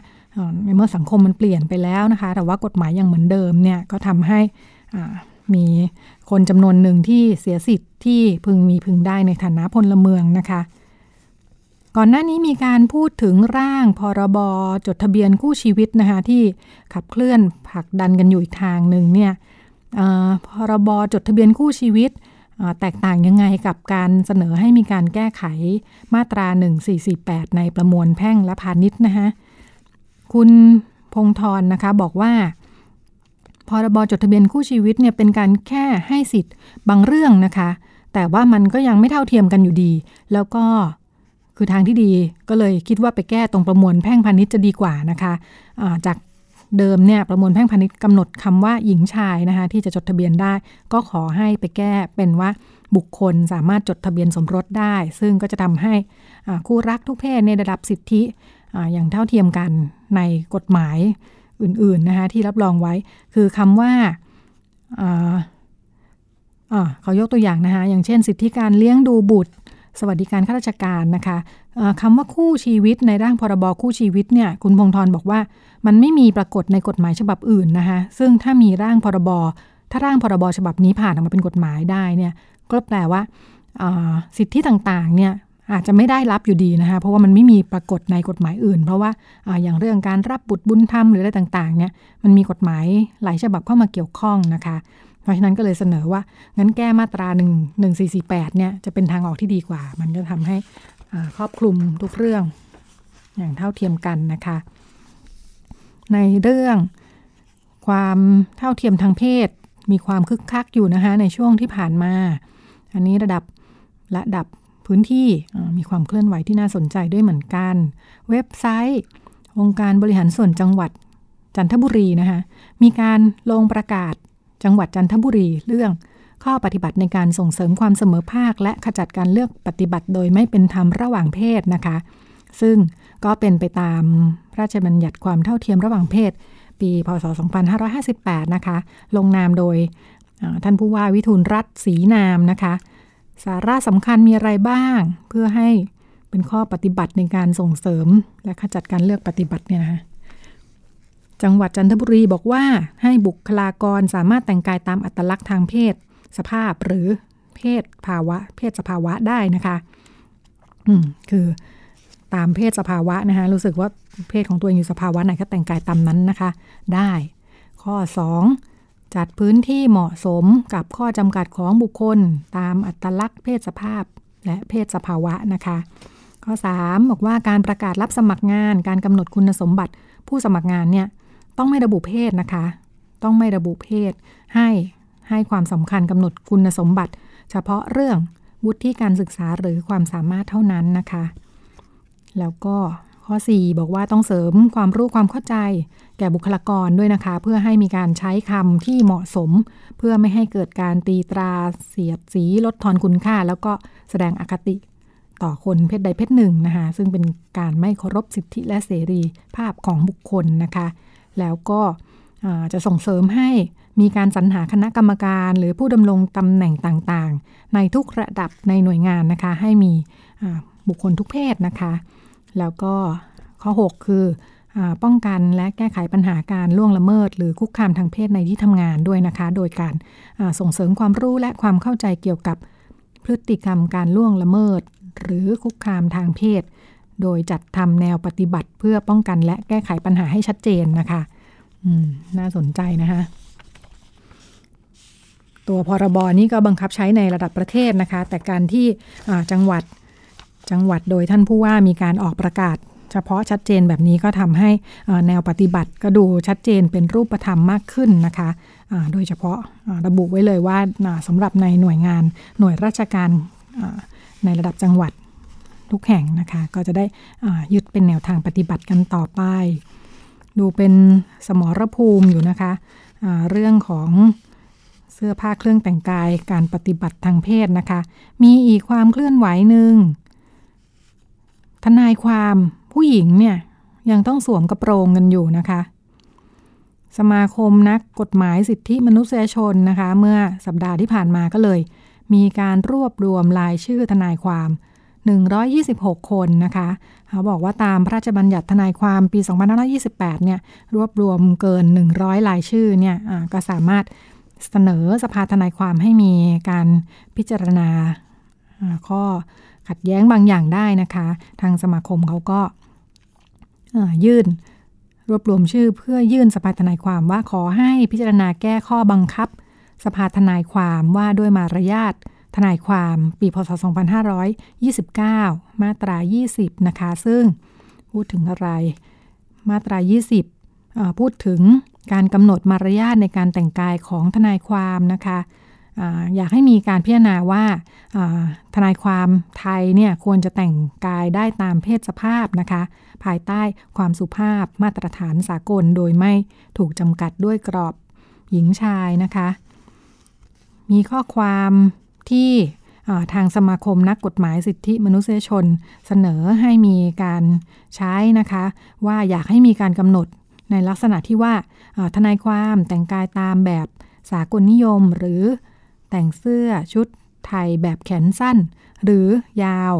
ในเมื่อสังคมมันเปลี่ยนไปแล้วนะคะ แต่ว่ากฎหมายยังเหมือนเดิมเนี่ยก็ทำให้มีคนจำนวนหนึ่งที่เสียสิทธิ์ที่พึงมีพึงได้ในฐานะพลเมืองนะคะ ก่อนหน้านี้มีการพูดถึงร่างพรบจดทะเบียนคู่ชีวิตนะคะที่ขับเคลื่อนผลักดันกันอยู่อีกทางหนึ่งเนี่ย พรบจดทะเบียนคู่ชีวิต แตกต่างยังไงกับการเสนอให้มีการแก้ไขมาตรา 1448 ในประมวลแพ่งและพาณิชย์นะคะคุณพงธรนะคะบอกว่าพรบจดทะเบียนคู่ชีวิตเนี่ยเป็นการแค่ให้สิทธิ์บางเรื่องนะคะ แต่ว่ามันก็ยังไม่เท่าเทียมกันอยู่ดี แล้วก็คือทางที่ดีก็เลยคิดว่าไปแก้ตรงประมวลแพ่งพาณิชย์จะดีกว่านะคะะจาก เดิมเนี่ยประมวลแพ่งพาณิชย์กำหนดคำว่าหญิงชายนะคะที่จะจดทะเบียนได้ ก็ขอให้ไปแก้เป็นว่าบุคคลสามารถจดทะเบียนสมรสได้ ซึ่งก็จะทำให้คู่รักทุกเพศในระดับสิทธิอย่างเท่าเทียมกันในกฎหมายอื่นๆนะคะที่รับรองไว้ คือคำว่าเขายกตัวอย่างนะคะอย่างเช่น สิทธิการเลี้ยงดูบุตร สวัสดิการข้าราชการนะคะคำว่าคู่ชีวิตในร่างพรบคู่ชีวิตเนี่ยคุณพงธรบอกว่า มันไม่มีปรากฏในกฎหมายฉบับอื่นนะคะซึ่งถ้ามีร่างพรบถ้าร่างพรบฉบับนี้ผ่านออกมาเป็นกฎหมายได้เนี่ยก็แปลว่าสิทธิต่างๆเนี่ยอาจจะไม่ได้รับอยู่ดีนะคะเพราะว่ามันไม่มีปรากฏในกฎหมายอื่น เพราะว่าออย่างเรื่องการรับบุตรบุญธรรมหรืออะไรต่างๆเนี่ยมันมีกฎหมายหลายฉบับเข้ามาเกี่ยวข้องนะคะ เพราะฉะนั้นก็เลยเสนอว่า งั้นแก้มาตรา1 1 4 4 8เนี่ยจะเป็นทางออกที่ดีกว่า มันจะทำให้ครอบคลุมทุกเรื่อง อย่างเท่าเทียมกันนะคะ ในเรื่องความเท่าเทียมทางเพศมีความคึกคักอยู่นะคะในช่วงที่ผ่านมา อันนี้ระดับระดับพื้นที่มีความเคลื่อนไหวที่น่าสนใจด้วยเหมือนกัน เว็บไซต์ องค์การบริหารส่วนจังหวัดจันทบุรีนะคะมีการลงประกาศ จังหวัดจันทบุรีเรื่อง ข้อปฏิบัติในการส่งเสริมความเสมอภาค และขจัดการเลือกปฏิบัติโดยไม่เป็นธรรมระหว่างเพศนะคะ ซึ่งก็เป็นไปตามพระราชบัญญัติความเท่าเทียมระหว่างเพศ ปี พศ 2558 นะคะ ลงนามโดยท่านผู้ว่าวิทูลรัตศรีนามนะคะ สาระสำคัญมีอะไรบ้าง เพื่อให้เป็นข้อปฏิบัติในการส่งเสริม และขจัดการเลือกปฏิบัติเนี่ยนะ จังหวัดจันทบุรีบอกว่าให้บุคลากรสามารถแต่งกายตามอัตลักษณ์ทางเพศ สภาพหรือเพศภาวะ เพศสภาวะได้นะคะ อืมคือตามเพศสภาวะนะคะรู้สึกว่าเพศของตัวเองอยู่สภาวะไหนก็แต่งกายตามนั้นนะคะ ได้ ข้อ 2 จัดพื้นที่เหมาะสมกับข้อจำกัดของบุคคล ตามอัตลักษณ์เพศสภาพและเพศสภาวะนะคะ ข้อ 3 บอกว่าการประกาศรับสมัครงาน การกำหนดคุณสมบัติผู้สมัครงานเนี่ย ต้องไม่ระบุเพศนะคะ ต้องไม่ระบุเพศ ให้ให้ความสำคัญกำหนดคุณสมบัติ เฉพาะเรื่องวุฒิการศึกษาหรือความสามารถเท่านั้นนะคะ แล้วก็ข้อ 4 บอกว่าต้องเสริมความรู้ความเข้าใจ แก่บุคลากรด้วยนะคะ เพื่อให้มีการใช้คำที่เหมาะสม เพื่อไม่ให้เกิดการตีตราเสียดสีลดทอนคุณค่า แล้วก็แสดงอคติต่อคนเพศใดเพศหนึ่งนะคะ ซึ่งเป็นการไม่เคารพสิทธิและเสรีภาพของบุคคลนะคะ แล้วก็จะส่งเสริมให้มีการสรรหาคณะกรรมการ หรือผู้ดำรงตำแหน่งต่างๆ ในทุกระดับในหน่วยงานนะคะ ให้มีบุคคลทุกเพศนะคะ แล้วก็ข้อ 6 คืออป้องกันและแก้ไขปัญหาการล่วงละเมิด หรือคุกคามทางเพศในที่ทำงานด้วยนะคะ โดยการส่งเสริมความรู้และความเข้าใจเกี่ยวกับพฤติกรรมการล่วงละเมิด หรือคุกคามทางเพศ โดยจัดทำแนวปฏิบัติเพื่อป้องกันและแก้ไขปัญหาให้ชัดเจนนะคะน่าสนใจนะคะตัวพรบนี้ก็บังคับใช้ในระดับประเทศนะคะ แต่การที่จังหวัดจังหวัดโดยท่านผู้ว่ามีการออกประกาศ เฉพาะชัดเจนแบบนี้ก็ทำให้แนวปฏิบัติก็ดูชัดเจนเป็นรูปธรรมมากขึ้นนะคะโดยเฉพาะระบุไว้เลยว่าสำหรับในหน่วยงานหน่วยราชการในระดับจังหวัด ทุกแห่งนะคะ ก็จะได้ยึดเป็นแนวทางปฏิบัติกันต่อไป ดูเป็นสมรภูมิอยู่นะคะะเรื่องของเสื้อผ้าเครื่องแต่งกายการปฏิบัติทางเพศนะคะ มีอีกความเคลื่อนไหวหนึ่งทนายความผู้หญิงเนี่ยยังต้องสวมกระโปรงกันอยู่นะคะ สมาคมนักกฎหมายสิทธิมนุษยชนนะคะ เมื่อสัปดาห์ที่ผ่านมาก็เลย มีการรวบรวมรายชื่อทนายความ 126 คนนะคะเขาบอกว่าตามพระราชบัญญัติทนายความปี 2528 เนี่ยรวบรวมเกิน 100รายชื่อเนี่ยก็สามารถเสนอสภาทนายความให้มีการพิจารณาข้อขัดแย้งบางอย่างได้นะคะ ทางสมาคมเขาก็ยื่นรวบรวมชื่อเพื่อยื่นสภาทนายความว่าขอให้พิจารณาแก้ข้อบังคับ สภาทนายความว่าด้วยมารยาท ทนายความปีพศ 2529 มาตรา 20 นะคะ ซึ่งพูดถึงอะไร มาตรา 20 พูดถึงการกำหนดมารยาทในการแต่งกายของทนายความนะคะออยากให้มีการพิจารณาว่าทนายความไทยเนี่ยควรจะแต่งกายได้ตามเพศสภาพนะคะ ภายใต้ความสุภาพมาตรฐานสากลโดยไม่ถูกจำกัดด้วยกรอบหญิงชายนะคะ มีข้อความ ที่ทางสมาคมนักกฎหมายสิทธิมนุษยชน เสนอให้มีการใช้นะคะ ว่าอยากให้มีการกำหนดในลักษณะที่ว่าทนายความแต่งกายตามแบบสากลนิยม หรือแต่งเสื้อชุดไทยแบบแขนสั้น หรือยาว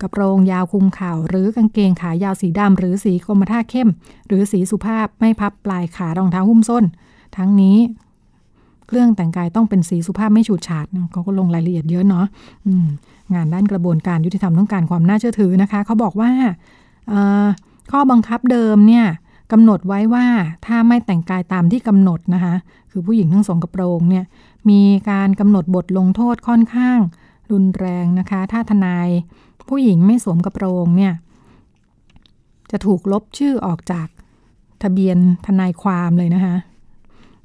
กระโปรงยาวคุมข่าวหรือกางเกงขายาวสีดำหรือสีกรมท่าเข้ม หรือสีสุภาพไม่พับปลายขารองเท้าหุ้มส้น ทั้งนี้ เครื่องแต่งกายต้องเป็นสีสุภาพไม่ฉูดฉาดเขาก็ลงรายละเอียดเยอะเนาะงานด้านกระบวนการยุติธรรมต้องการความน่าเชื่อถือนะคะเขาบอกว่าข้อบังคับเดิมเนี่ยกำหนดไว้ว่าถ้าไม่แต่งกายตามที่กำหนดนะคะ คือผู้หญิงทั้งสองกระโปรงเนี่ยมีการกำหนดบทลงโทษค่อนข้าง รุนแรงนะคะ ถ้าทนายผู้หญิงไม่สวมกระโปรงเนี่ยจะถูกลบชื่อออกจากทะเบียนทนายความเลยนะคะ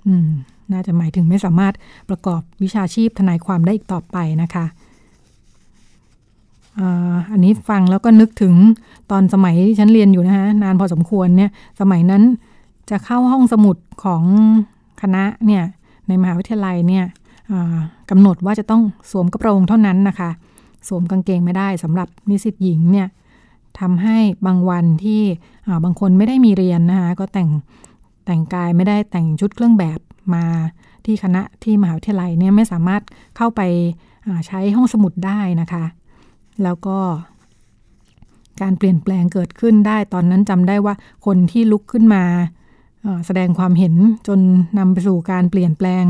อืม น่าจะหมายถึงไม่สามารถประกอบวิชาชีพทนายความได้อีกต่อไปนะคะอันนี้ฟังแล้วก็นึกถึงตอนสมัยที่ฉันเรียนอยู่นะคะนานพอสมควรเนี่ยสมัยนั้นจะเข้าห้องสมุดของคณะเนี่ยในมหาวิทยาลัยเนี่ยกำหนดว่าจะต้องสวมกระโปรงเท่านั้นนะคะ สวมกางเกงไม่ได้สำหรับนิสิตหญิงเนี่ยทำให้บางวันที่บางคนไม่ได้มีเรียนนะคะก็แต่งแต่งกายไม่ได้แต่งชุดเครื่องแบบ มาที่คณะที่มหาวิทยาลัยเนี่ยไม่สามารถเข้าไปใช้ห้องสมุดได้นะคะ แล้วก็การเปลี่ยนแปลงเกิดขึ้นได้ ตอนนั้นจำได้ว่าคนที่ลุกขึ้นมาแสดงความเห็นจนนำไปสู่การเปลี่ยนแปลง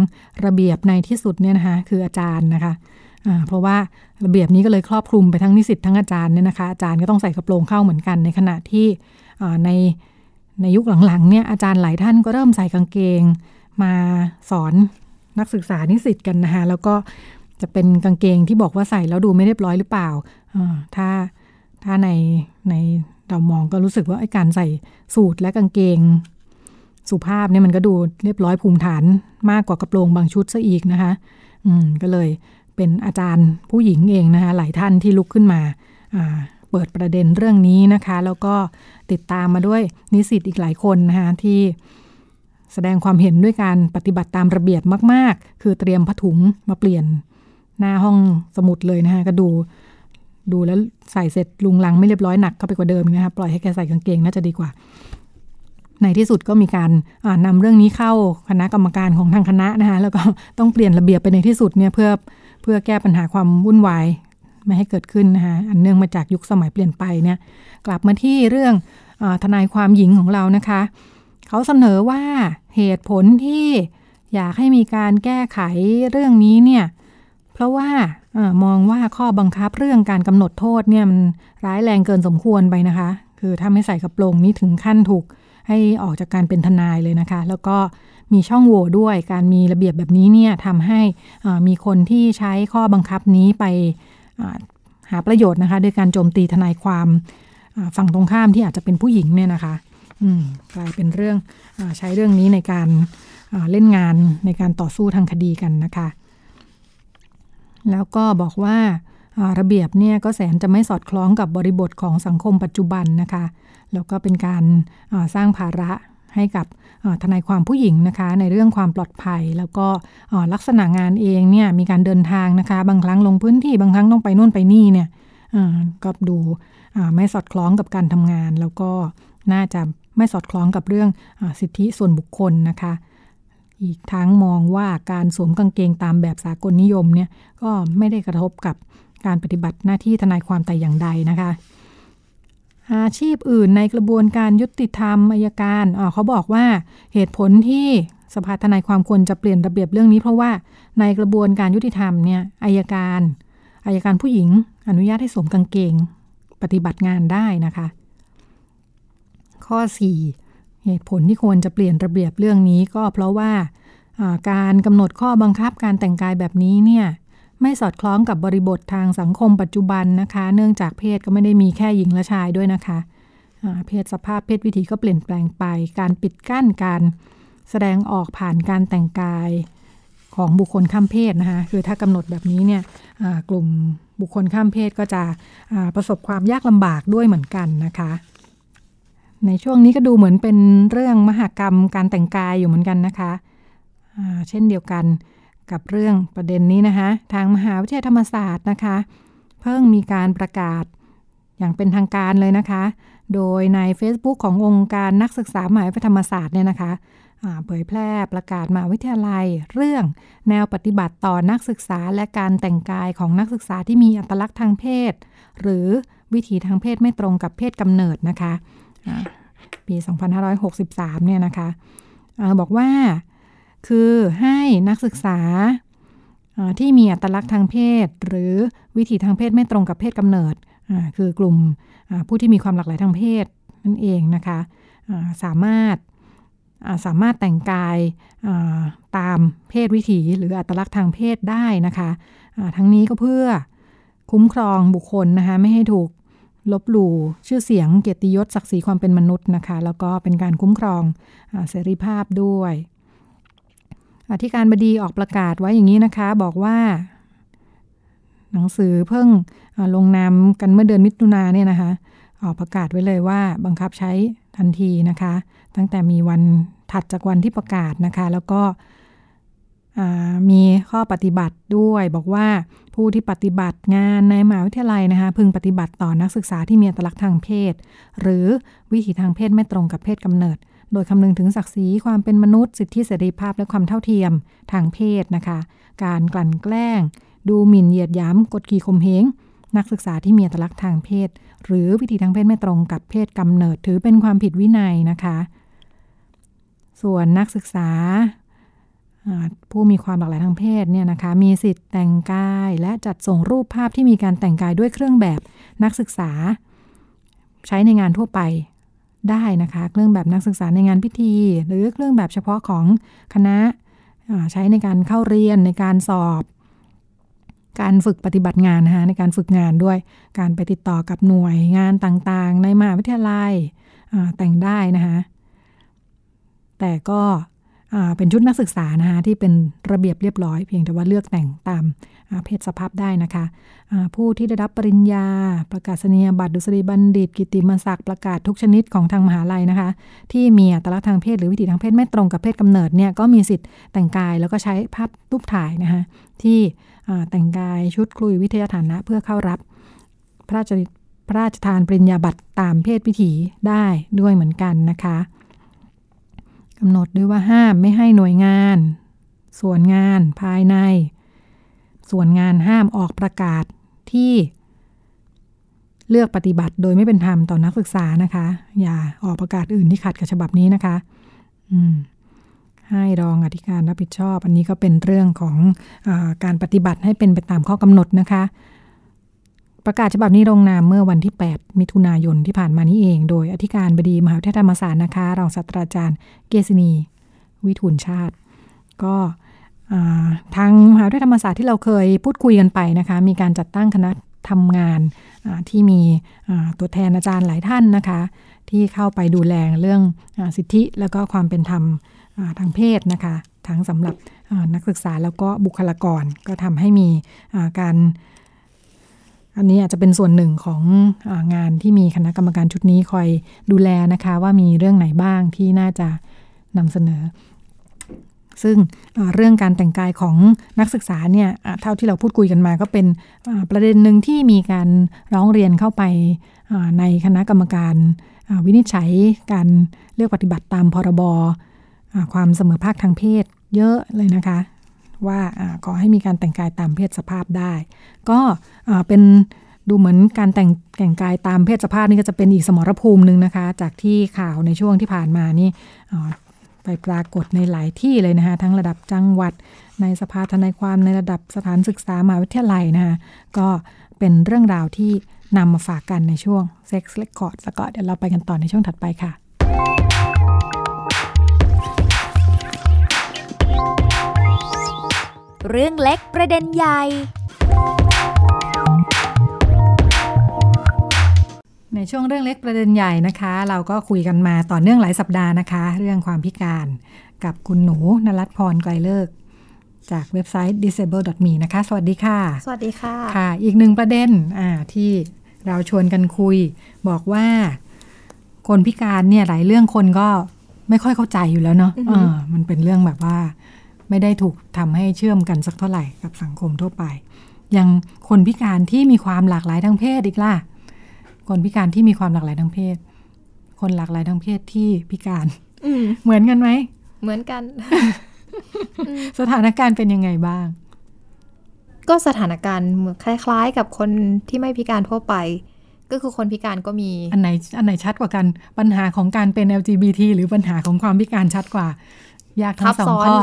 ระเบียบในที่สุดเนี่ยนะคะคืออาจารย์นะคะเพราะว่าระเบียบนี้ก็เลยครอบคลุมไปทั้งนิสิตทั้งอาจารย์เนี่ยนะคะอาจารย์ก็ต้องใส่กระโปรงเข้าเหมือนกัน ในขณะที่ในในยุคหลังๆเนี่ยอาจารย์หลายท่านก็เริ่มใส่กางเกง มาสอนนักศึกษานิสิตกันนะคะแล้วก็จะเป็นกางเกงที่บอกว่าใส่แล้วดูไม่เรียบร้อยหรือเปล่าถ้าถ้าในในเรามองก็รู้สึกว่าไอ้การใส่สูทและกางเกง สุภาพเนี่ยมันก็ดูเรียบร้อยภูมิฐานมากกว่ากระโปรงบางชุดซะอีกนะคะ อืมก็เลยเป็นอาจารย์ผู้หญิงเองนะคะหลายท่านที่ลุกขึ้นมาเปิดประเด็นเรื่องนี้นะคะ แล้วก็ติดตามมาด้วยนิสิตอีกหลายคนนะคะที่ แสดงความเห็นด้วยการปฏิบัติตามระเบียบมาก ๆ คือเตรียมผ้าถุงมาเปลี่ยน หน้าห้องสมุดเลยนะคะก็ดู ดูแล้วใส่เสร็จลุงลังไม่เรียบร้อยหนักเข้าไปกว่าเดิมนะคะปล่อยให้แกใส่กางเกงน่าจะดีกว่า ในที่สุดก็มีการนำเรื่องนี้เข้าคณะกรรมการของทางคณะนะคะแล้วก็ต้องเปลี่ยนระเบียบไปในที่สุดเนี่ยเพื่อเพื่อแก้ปัญหาความวุ่นวายไม่ให้เกิดขึ้นนะคะอันเนื่องมาจากยุคสมัยเปลี่ยนไปเนี่ย กลับมาที่เรื่องอทนายความหญิงของเรานะคะ เขาเสนอว่าเหตุผลที่อยากให้มีการแก้ไขเรื่องนี้เนี่ยเพราะว่าอมองว่าข้อบังคับเรื่องการกำหนดโทษเนี่ยมันร้ายแรงเกินสมควรไปนะคะ คือถ้าไม่ใส่กระโปรงนี้ถึงขั้นถูกให้ออกจากการเป็นทนายเลยนะคะ แล้วก็มีช่องโหว่ด้วยการมีระเบียบแบบนี้เนี่ยทำให้มีคนที่ใช้ข้อบังคับนี้ไปหาประโยชน์นะคะโดยการโจมตีทนายความฝั่งตรงข้ามที่อาจจะเป็นผู้หญิงเนี่ยนะคะ กลายเป็นเรื่องอใช้เรื่องนี้ในการเล่นงานในการต่อสู้ทางคดีกันนะคะ แล้วก็บอกว่าระเบียบเนี่ยก็แสนจะไม่สอดคล้องกับบริบทของสังคมปัจจุบันนะคะ แล้วก็เป็นการสร้างภาระให้กับทนายความผู้หญิงนะคะ ในเรื่องความปลอดภัย แล้วก็ลักษณะงานเองเนี่ยมีการเดินทางนะคะ บางครั้งลงพื้นที่บางครั้งต้องไปนู่นไปนี่เนี่ยก็ดูไม่สอดคล้องกับการทำงาน แล้วก็น่าจะ ไม่สอดคล้องกับเรื่องอสิทธิส่วนบุคคลนะคะ อีกทั้งมองว่าการสวมกางเกงตามแบบสากลนิยมเนี่ยก็ไม่ได้กระทบกับการปฏิบัติหน้าที่ทนายความแต่อย่างใดนะคะ อาชีพอื่นในกระบวนการยุติธรรมอายการเขาบอกว่าเหตุผลที่สภาทนายความควรจะเปลี่ยนระเบียบเรื่องนี้ เพราะว่าในกระบวนการยุติธรรมเนี่ยอายการอายการผู้หญิงอนุญาตให้สวมกางเกง ปฏิบัติงานได้นะคะ ข้อ 4 เหตุผลที่ควรจะเปลี่ยนระเบียบเรื่องนี้ก็เพราะว่าการกำหนดข้อบังคับการแต่งกายแบบนี้เนี่ยไม่สอดคล้องกับบริบททางสังคมปัจจุบันนะคะ เนื่องจากเพศก็ไม่ได้มีแค่หญิงและชายด้วยนะคะเพศสภาพเพศวิถีก็เปลี่ยนแปลงไป การปิดกั้นการแสดงออกผ่านการแต่งกายของบุคคลข้ามเพศนะคะคือถ้ากำหนดแบบนี้เนี่ยกลุ่มบุคคลข้ามเพศก็จะประสบความยากลำบากด้วยเหมือนกันนะคะ ในช่วงนี้ก็ดูเหมือนเป็นเรื่องมหากรรมการแต่งกายอยู่เหมือนกันนะคะเช่นเดียวกันกับเรื่องประเด็นนี้นะคะ ทางมหาวิทยาลัยธรรมศาสตร์นะคะ เพิ่งมีการประกาศอย่างเป็นทางการเลยนะคะ โดยใน Facebook ขององค์การนักศึกษามหาวิทยาลัยธรรมศาสตร์เนี่ยนะคะเผยแพร่ประกาศมหาวิทยาลัย เรื่องแนวปฏิบัติต่อนักศึกษาและการแต่งกายของนักศึกษาที่มีอัตลักษณ์ทางเพศ หรือวิถีทางเพศไม่ตรงกับเพศกำเนิดนะคะ ปี 2563 เนี่ยนะคะบอกว่าคือให้นักศึกษาที่มีอัตลักษณ์ทางเพศ หรือวิถีทางเพศไม่ตรงกับเพศกำเนิด คือกลุ่มผู้ที่มีความหลากหลายทางเพศนั่นเองนะคะสามารถสามารถแต่งกายตามเพศวิถีหรืออัตลักษณ์ทางเพศได้นะคะทั้งนี้ก็เพื่อคุ้มครองบุคคลนะคะไม่ให้ถูก ลบหลู่ชื่อเสียงเกียรติยศศักดิ์ศรีความเป็นมนุษย์นะคะ แล้วก็เป็นการคุ้มครองอเสรีภาพด้วย อธิการบดีออกประกาศไว้อย่างนี้นะคะ บอกว่า หนังสือเพิ่งลงนามกันเมื่อเดือนมิถุนาเนี่ยนะคะ ออกประกาศไว้เลยว่าบังคับใช้ทันทีนะคะ ตั้งแต่มีวันถัดจากวันที่ประกาศนะคะ แล้วก็ มีข้อปฏิบัติด้วยบอกว่าผู้ที่ปฏิบัติงานในมหาวิทยาลัยนะคะพึงปฏิบัติต่อนักศึกษาที่มีอัตลักษณ์ทางเพศ หรือวิถีทางเพศไม่ตรงกับเพศกำเนิด โดยคำนึงถึงศักดิ์ศรีความเป็นมนุษย์สิทธิเสรีภาพและความเท่าเทียมทางเพศนะคะการกลั่นแกล้ง ดูหมิ่นเหยียดหยามกดขี่ข่มเหงนักศึกษาที่มีอัตลักษณ์ทางเพศ หรือวิธีทางเพศไม่ตรงกับเพศกำเนิด ถือเป็นความผิดวินัยนะคะ ส่วนนักศึกษา ผู้มีความหลากหลายทางเพศเนี่ยนะคะมีสิทธิ์แต่งกายและจัดส่งรูปภาพที่มีการแต่งกายด้วยเครื่องแบบนักศึกษา ใช้ในงานทั่วไปได้นะคะ เครื่องแบบนักศึกษาในงานพิธี หรือเครื่องแบบเฉพาะของคณะใช้ในการเข้าเรียนในการสอบ การฝึกปฏิบัติงานนะคะในการฝึกงานด้วย การไปติดต่อกับหน่วยงานต่างๆ ในมหาวิทยาลัยแต่งได้นะคะแต่ก็ เป็นชุดนักศึกษานะคะที่เป็นระเบียบเรียบร้อย เพียงแต่ว่าเลือกแต่งตามเพศสภาพได้นะคะผู้ที่ได้รับปริญญา ประกาศนียบัตรดุษฎีบัณฑิต กิติมศักดิ์ประกาศทุกชนิดของทางมหาลัยนะคะ ที่มีอัตลักษณ์ทางเพศหรือวิถีทางเพศไม่ตรงกับเพศกำเนิดเนี่ยก็มีสิทธิ์แต่งกายแล้วก็ใช้ภาพรูปถ่ายนะคะที่แต่งกายชุดคลุยวิทยาฐานะเพื่อเข้ารับ พระราชพระราชทานปริญญาบัตรตามเพศวิถีได้ด้วยเหมือนกันนะคะำหนดด้วยว่าห้ามไม่ให้หน่วยงาน ส่วนงานภายใน ส่วนงานห้ามออกประกาศที่เลือกปฏิบัติโดยไม่เป็นธรรมต่อนักศึกษานะคะ อย่าออกประกาศอื่นที่ขัดกับฉบับนี้นะคะ อืมให้รองอธิการรับผิดชอบ อันนี้ก็เป็นเรื่องของอการปฏิบัติให้เป็นไปตามข้อกำหนดนะคะ ประกาศฉบับนี้ลงนามเมื่อวันที่ 8 มิถุนายนที่ผ่านมานี้เอง โดยอธิการบดีมหาวิทยาลัยธรรมศาสตร์นะคะรองศาสตราจารย์เกษณี วิทูลชาติ ก็ทางมหาวิทยาลัยธรรมศาสตร์ที่เราเคยพูดคุยกันไปนะคะ มีการจัดตั้งคณะทำงานที่มีตัวแทนอาจารย์หลายท่านนะคะ ที่เข้าไปดูแลเรื่องอสิทธิแล้วก็ความเป็นธรรมทางเพศนะคะ ทั้งสำหรับนักศึกษาแล้วก็บุคลากรก็ทำให้มีการ อันนี้อาจจะเป็นส่วนหนึ่งขององานที่มีคณะกรรมการชุดนี้คอยดูแลนะคะ ว่ามีเรื่องไหนบ้างที่น่าจะนำเสนอ ซึ่งเรื่องการแต่งกายของนักศึกษาเนี่ยเท่าที่เราพูดคุยกันมาก็เป็นประเด็นหนึ่งที่มีการร้องเรียนเข้าไปในคณะกรรมการวินิจฉัยการเลือกปฏิบัติตามพรบความเสมอภาคทางเพศเยอะเลยนะคะ ว่าขอให้มีการแต่งกายตามเพศสภาพได้ ก็เป็นดูเหมือนการแต่งแต่งกายตามเพศสภาพนี่ก็จะเป็นอีกสมรภูมิหนึ่งนะคะ จากที่ข่าวในช่วงที่ผ่านมานี่ไปปรากฏในหลายที่เลยนะคะทั้งระดับจังหวัดในสภาทนายความในระดับสถานศึกษามหาวิทยาลัยนะคะก็เป็นเรื่องราวที่นำมาฝากกันในช่วง Sex Record แล้วก็เดี๋ยวเราไปกันต่อในช่วงถัดไปค่ะ เรื่องเล็กประเด็นใหญ่ ในช่วงเรื่องเล็กประเด็นใหญ่นะคะ เราก็คุยกันมาต่อเนื่องหลายสัปดาห์นะคะ เรื่องความพิการกับคุณหนูนรัตพรไกลเลิก จากเว็บไซต์ disable.me นะคะ สวัสดีค่ะ สวัสดีค่ะค่ะ อีกหนึ่งประเด็นอ่าที่เราชวนกันคุย บอกว่าคนพิการเนี่ยหลายเรื่องคนก็ไม่ค่อยเข้าใจอยู่แล้วเนาะอือเอฮึอมันเป็นเรื่องแบบว่า ไม่ได้ถูกทำให้เชื่อมกันสักเท่าไหร่กับสังคมทั่วไป ยังคนพิการที่มีความหลากหลายทางเพศอีกล่ะ คนพิการที่มีความหลากหลายทางเพศ คนหลากหลายทางเพศที่พิการอืมเหมือนกันไหม เหมือนกัน สถานการณ์เป็นยังไงบ้าง ก็สถานการณ์เหมือนคล้ายๆ กับคนที่ไม่พิการทั่วไป ก็คือคนพิการก็มี อันไหนอันไหนชัดกว่ากันปัญหาของการเป็น LGBT หรือปัญหาของความพิการชัดกว่ายากทั้ทังบสองซ้อนข้อ